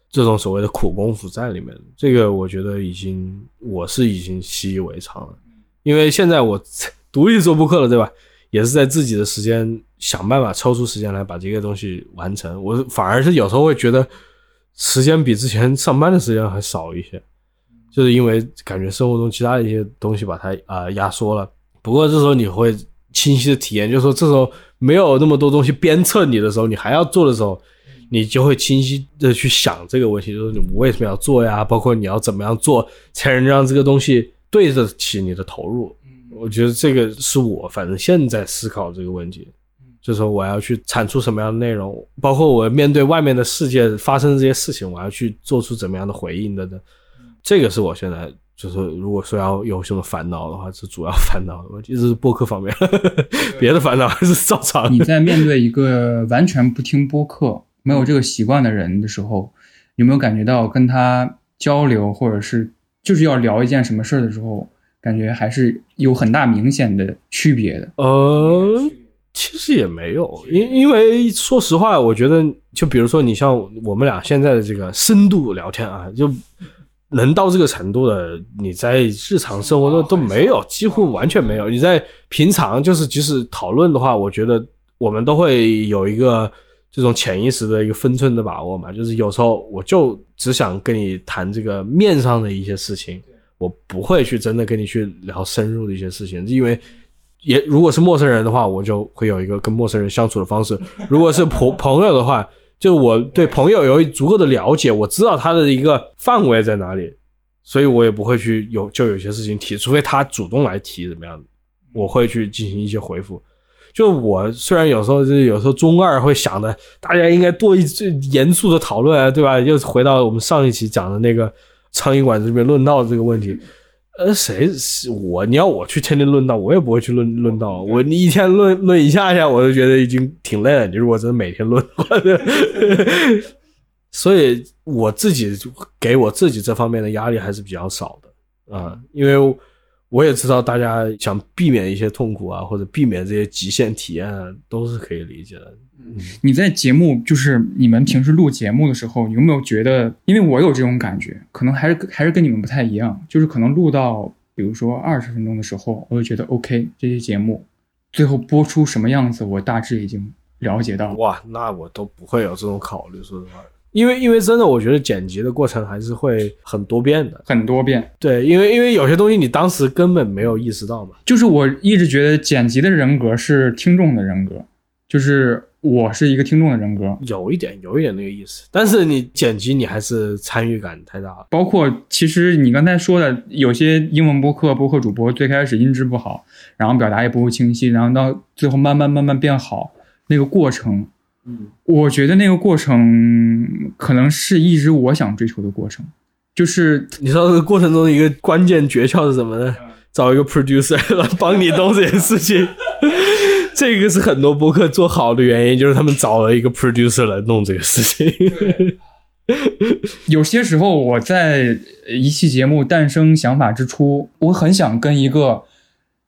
这种所谓的苦功夫在里面。这个我觉得已经我是已经习以为常了。因为现在我 [laughs] 独立做博客了，对吧？也是在自己的时间想办法抽出时间来把这个东西完成。我反而是有时候会觉得时间比之前上班的时间还少一些，就是因为感觉生活中其他一些东西把它啊压缩了。不过这时候你会清晰的体验，就是说这时候没有那么多东西鞭策你的时候，你还要做的时候，你就会清晰的去想这个问题，就是你为什么要做呀？包括你要怎么样做才能让这个东西对得起你的投入？我觉得这个是我反正现在思考这个问题，就是说我要去产出什么样的内容，包括我面对外面的世界发生的这些事情，我要去做出怎么样的回应的呢？这个是我现在。就是如果说要有什么烦恼的话，是主要烦恼的问题，是播客方面，[laughs] 别的烦恼还是照常。你在面对一个完全不听播客、没有这个习惯的人的时候，有没有感觉到跟他交流，或者是就是要聊一件什么事儿的时候，感觉还是有很大明显的区别的？呃，其实也没有，因因为说实话，我觉得就比如说你像我们俩现在的这个深度聊天啊，就。能到这个程度的，你在日常生活中都没有，几乎完全没有。你在平常就是即使讨论的话，我觉得我们都会有一个这种潜意识的一个分寸的把握嘛。就是有时候我就只想跟你谈这个面上的一些事情，我不会去真的跟你去聊深入的一些事情，因为也如果是陌生人的话，我就会有一个跟陌生人相处的方式；如果是朋 [laughs] 朋友的话。就我对朋友有足够的了解，我知道他的一个范围在哪里，所以我也不会去有就有些事情提，除非他主动来提怎么样，我会去进行一些回复。就我虽然有时候就是有时候中二会想的，大家应该多一严肃的讨论啊，对吧？又回到我们上一期讲的那个苍蝇馆子里面论道这个问题。呃，谁是我？你要我去天天论道，我也不会去论论道。我你一天论论一下下，我就觉得已经挺累了。你如果真的每天论，[laughs] 所以我自己给我自己这方面的压力还是比较少的啊，因为我也知道大家想避免一些痛苦啊，或者避免这些极限体验，啊，都是可以理解的。你在节目，就是你们平时录节目的时候，有没有觉得？因为我有这种感觉，可能还是还是跟你们不太一样，就是可能录到比如说二十分钟的时候，我就觉得 OK，这些节目最后播出什么样子，我大致已经了解到。哇，那我都不会有这种考虑，说实话，因为因为真的，我觉得剪辑的过程还是会很多变的，很多变。对，因为因为有些东西你当时根本没有意识到嘛。就是我一直觉得剪辑的人格是听众的人格，就是。我是一个听众的人格，有一点，有一点那个意思。但是你剪辑，你还是参与感太大了。包括其实你刚才说的，有些英文播客播客主播最开始音质不好，然后表达也不够清晰，然后到最后慢慢慢慢变好，那个过程，嗯，我觉得那个过程可能是一直我想追求的过程。就是你知道这个过程中的一个关键诀窍是什么呢？找一个 producer 来帮你弄这件事情。[laughs] [laughs] 这个是很多播客做好的原因，就是他们找了一个 producer 来弄这个事情。有些时候我在一期节目诞生想法之初，我很想跟一个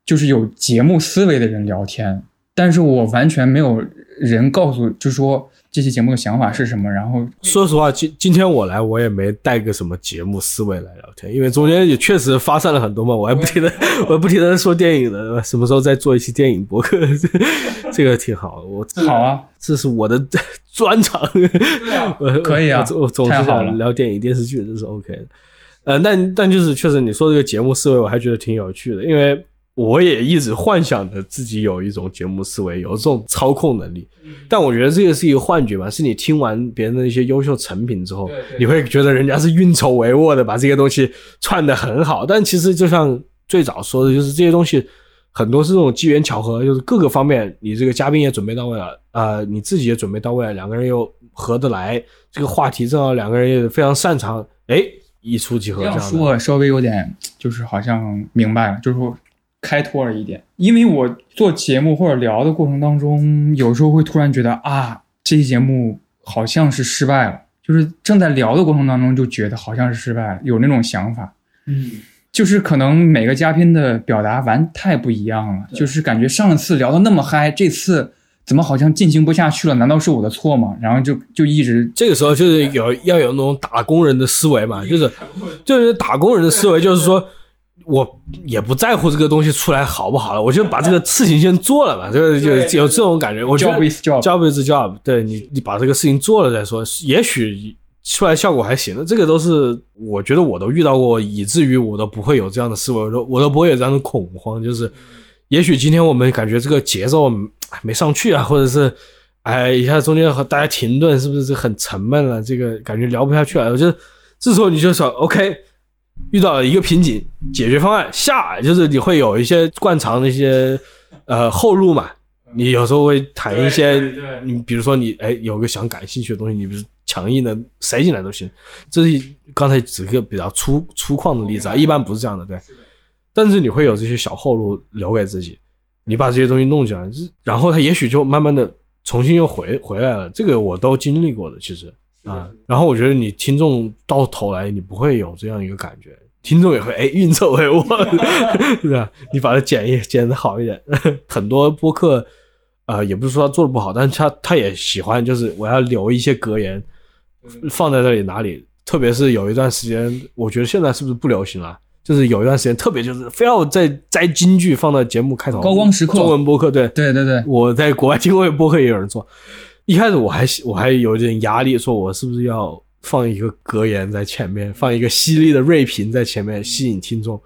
就是有节目思维的人聊天，但是我完全没有人告诉，就说。这期节目的想法是什么？然后说实话，今今天我来，我也没带个什么节目思维来聊天，因为中间也确实发散了很多嘛。我还不停的，[laughs] 我还不停的说电影的，什么时候再做一期电影博客？[laughs] 这个挺好，我好啊，这是我的 [laughs] 专长。可以啊，我总是想聊电影电视剧，这是 OK 的。呃，但但就是确实你说这个节目思维，我还觉得挺有趣的，因为。我也一直幻想着自己有一种节目思维，有这种操控能力，但我觉得这个是一个幻觉吧，是你听完别人的一些优秀成品之后，你会觉得人家是运筹帷幄的，把这些东西串的很好。但其实就像最早说的，就是这些东西很多是这种机缘巧合，就是各个方面你这个嘉宾也准备到位了，呃，你自己也准备到位了，两个人又合得来，这个话题正好两个人也非常擅长，哎，一触即合。这样说稍微有点就是好像明白了，就是说。开拓了一点，因为我做节目或者聊的过程当中，有时候会突然觉得啊，这期节目好像是失败了，就是正在聊的过程当中就觉得好像是失败了，有那种想法。嗯，就是可能每个嘉宾的表达完太不一样了，就是感觉上次聊的那么嗨，这次怎么好像进行不下去了？难道是我的错吗？然后就就一直这个时候就是有要有那种打工人的思维嘛，就是就是打工人的思维，就是说。我也不在乎这个东西出来好不好了，我就把这个事情先做了吧，就就有这种感觉。我觉得 job is job，对你，你把这个事情做了再说，也许出来效果还行的。这个都是我觉得我都遇到过，以至于我都不会有这样的思维，我都我都不会有这样的恐慌。就是也许今天我们感觉这个节奏没上去啊，或者是哎一下中间和大家停顿，是不是很沉闷了？这个感觉聊不下去了。我觉得这时候你就说 OK。遇到了一个瓶颈，解决方案下就是你会有一些惯常的一些呃后路嘛。你有时候会谈一些，你比如说你哎有个想感兴趣的东西，你不是强硬的塞进来都行。这是刚才举个比较粗粗犷的例子啊，一般不是这样的，对。但是你会有这些小后路留给自己，你把这些东西弄起来，然后他也许就慢慢的重新又回回来了。这个我都经历过的，其实。啊，然后我觉得你听众到头来你不会有这样一个感觉，听众也会哎运筹帷幄，[laughs] 是吧？你把它剪一剪的好一点。[laughs] 很多播客，呃，也不是说他做的不好，但是他他也喜欢，就是我要留一些格言放在这里哪里。特别是有一段时间，我觉得现在是不是不流行了？就是有一段时间特别就是非要在摘金句放到节目开头，高光时刻，中文播客，对对对对，我在国外 [laughs] 听过播客也有人做。一开始我还我还有点压力，说我是不是要放一个格言在前面，放一个犀利的锐评在前面吸引听众。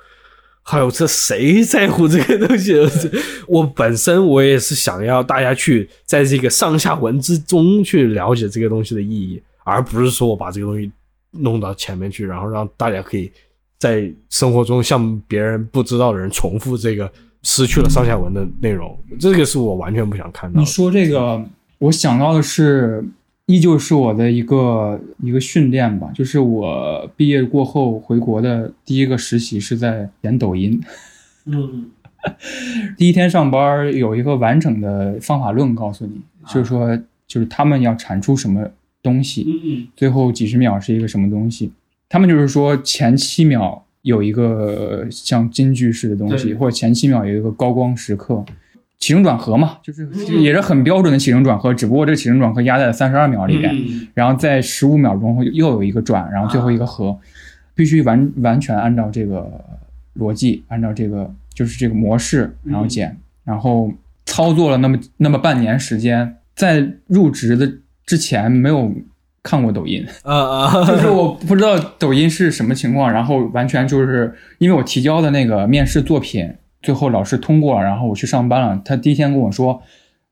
还有这谁在乎这个东西？我本身我也是想要大家去在这个上下文之中去了解这个东西的意义，而不是说我把这个东西弄到前面去，然后让大家可以在生活中向别人不知道的人重复这个失去了上下文的内容。这个是我完全不想看到。你说这个。我想到的是，依旧是我的一个一个训练吧，就是我毕业过后回国的第一个实习是在演抖音。嗯，[laughs] 第一天上班有一个完整的方法论告诉你，就是说，就是他们要产出什么东西，最后几十秒是一个什么东西。他们就是说，前七秒有一个像金句式的东西，或者前七秒有一个高光时刻。起承转合嘛，就是也是很标准的起承转合，只不过这个起承转合压在了三十二秒里边，然后在十五秒钟又有一个转，然后最后一个合，必须完完全按照这个逻辑，按照这个就是这个模式，然后剪，然后操作了那么那么半年时间，在入职的之前没有看过抖音，啊啊，[laughs] 就是我不知道抖音是什么情况，然后完全就是因为我提交的那个面试作品。最后老师通过了，然后我去上班了。他第一天跟我说：“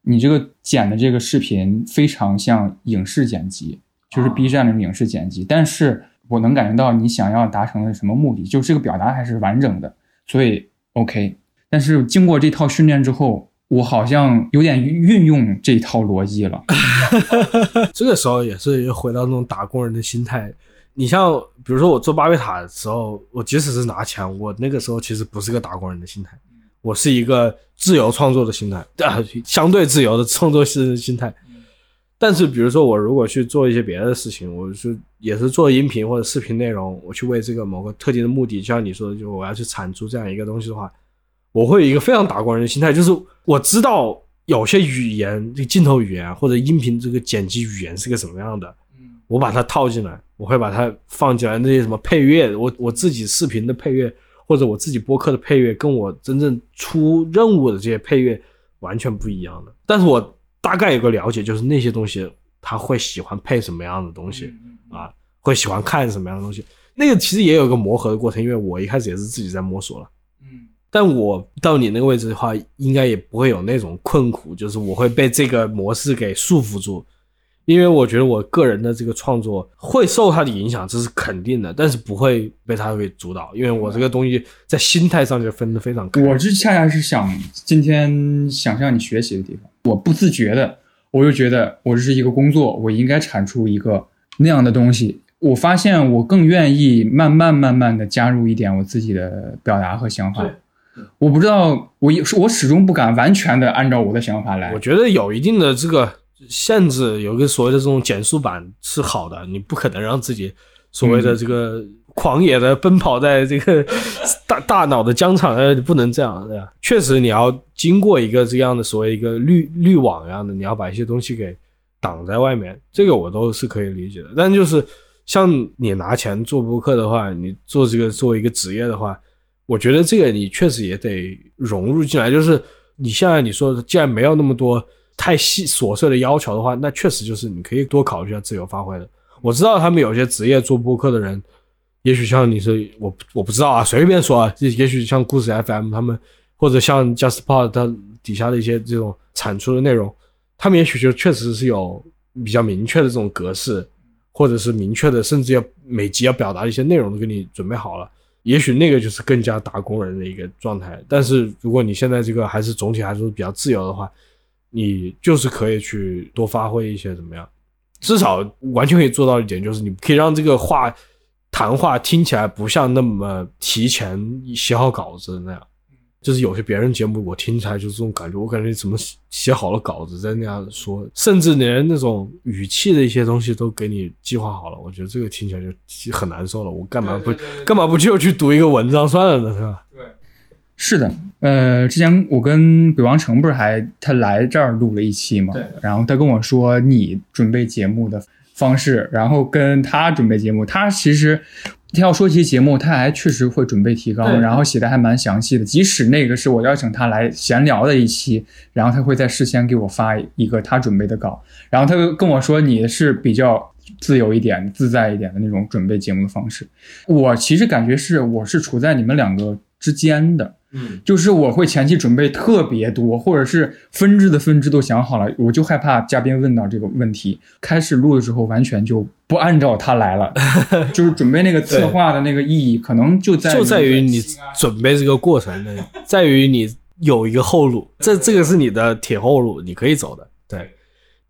你这个剪的这个视频非常像影视剪辑，就是 B 站的影视剪辑。但是我能感觉到你想要达成的什么目的，就是这个表达还是完整的，所以 OK。但是经过这套训练之后，我好像有点运用这套逻辑了。[laughs] 这个时候也是回到那种打工人的心态。你像比如说我做巴贝塔的时候，我即使是拿钱，我那个时候其实不是个打工人的心态，我是一个自由创作的心态，啊，[laughs] 相对自由的创作心心态。但是比如说我如果去做一些别的事情，我是也是做音频或者视频内容，我去为这个某个特定的目的，就像你说的，就我要去产出这样一个东西的话，我会有一个非常打工人的心态，就是我知道有些语言，这个镜头语言或者音频这个剪辑语言是个什么样的。我把它套进来，我会把它放进来。那些什么配乐，我我自己视频的配乐，或者我自己播客的配乐，跟我真正出任务的这些配乐完全不一样的。但是我大概有个了解，就是那些东西他会喜欢配什么样的东西啊，会喜欢看什么样的东西。那个其实也有个磨合的过程，因为我一开始也是自己在摸索了。嗯，但我到你那个位置的话，应该也不会有那种困苦，就是我会被这个模式给束缚住。因为我觉得我个人的这个创作会受他的影响，这是肯定的，但是不会被他给主导，因为我这个东西在心态上就分得非常开。我这恰恰是想今天想向你学习的地方，我不自觉的，我就觉得我这是一个工作，我应该产出一个那样的东西。我发现我更愿意慢慢慢慢的加入一点我自己的表达和想法。我不知道，我我始终不敢完全的按照我的想法来。我觉得有一定的这个。限制有个所谓的这种减速板是好的，你不可能让自己所谓的这个狂野的奔跑在这个 [laughs] 大大脑的疆场，呃，不能这样，对吧？确实你要经过一个这样的所谓一个滤滤网一样的，你要把一些东西给挡在外面，这个我都是可以理解的。但就是像你拿钱做播客的话，你做这个作为一个职业的话，我觉得这个你确实也得融入进来。就是你现在你说，既然没有那么多。太细琐碎的要求的话，那确实就是你可以多考虑一下自由发挥的。我知道他们有些职业做播客的人，也许像你是我我不知道啊，随便说啊，也许像故事 FM 他们，或者像 JustPod 它底下的一些这种产出的内容，他们也许就确实是有比较明确的这种格式，或者是明确的，甚至要每集要表达的一些内容都给你准备好了。也许那个就是更加打工人的一个状态。但是如果你现在这个还是总体还是比较自由的话，你就是可以去多发挥一些怎么样？至少完全可以做到一点，就是你可以让这个话谈话听起来不像那么提前写好稿子那样。就是有些别人节目我听起来就是这种感觉，我感觉怎么写好了稿子在那样说，甚至连那种语气的一些东西都给你计划好了。我觉得这个听起来就很难受了。我干嘛不干嘛不就去读一个文章算了呢？是吧？对。是的，呃，之前我跟鬼王城不是还他来这儿录了一期嘛，然后他跟我说你准备节目的方式，然后跟他准备节目，他其实他要说这期节目，他还确实会准备提纲，然后写的还蛮详细的。即使那个是我邀请他来闲聊的一期，然后他会在事先给我发一个他准备的稿，然后他跟我说你是比较自由一点、自在一点的那种准备节目的方式。我其实感觉是我是处在你们两个之间的。嗯，就是我会前期准备特别多，或者是分支的分支都想好了，我就害怕嘉宾问到这个问题，开始录的时候完全就不按照他来了。[laughs] 就是准备那个策划的那个意义，可能就在就在于你准备这个过程，在于你有一个后路，这这个是你的铁后路，你可以走的。对，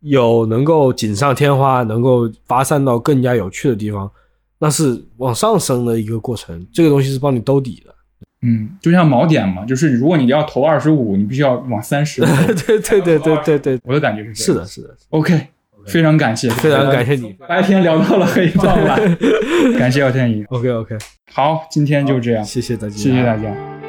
有能够锦上添花，能够发散到更加有趣的地方，那是往上升的一个过程。这个东西是帮你兜底的。嗯，就像锚点嘛，就是如果你要投二十五，你必须要往三十。[laughs] 对对对对对对，我的感觉是是的，是的。OK，非常感谢，非常感谢你。白天聊到了黑傍晚，[laughs] 感谢姚天怡。OK OK，好，今天就这样，谢谢大家，谢谢大家。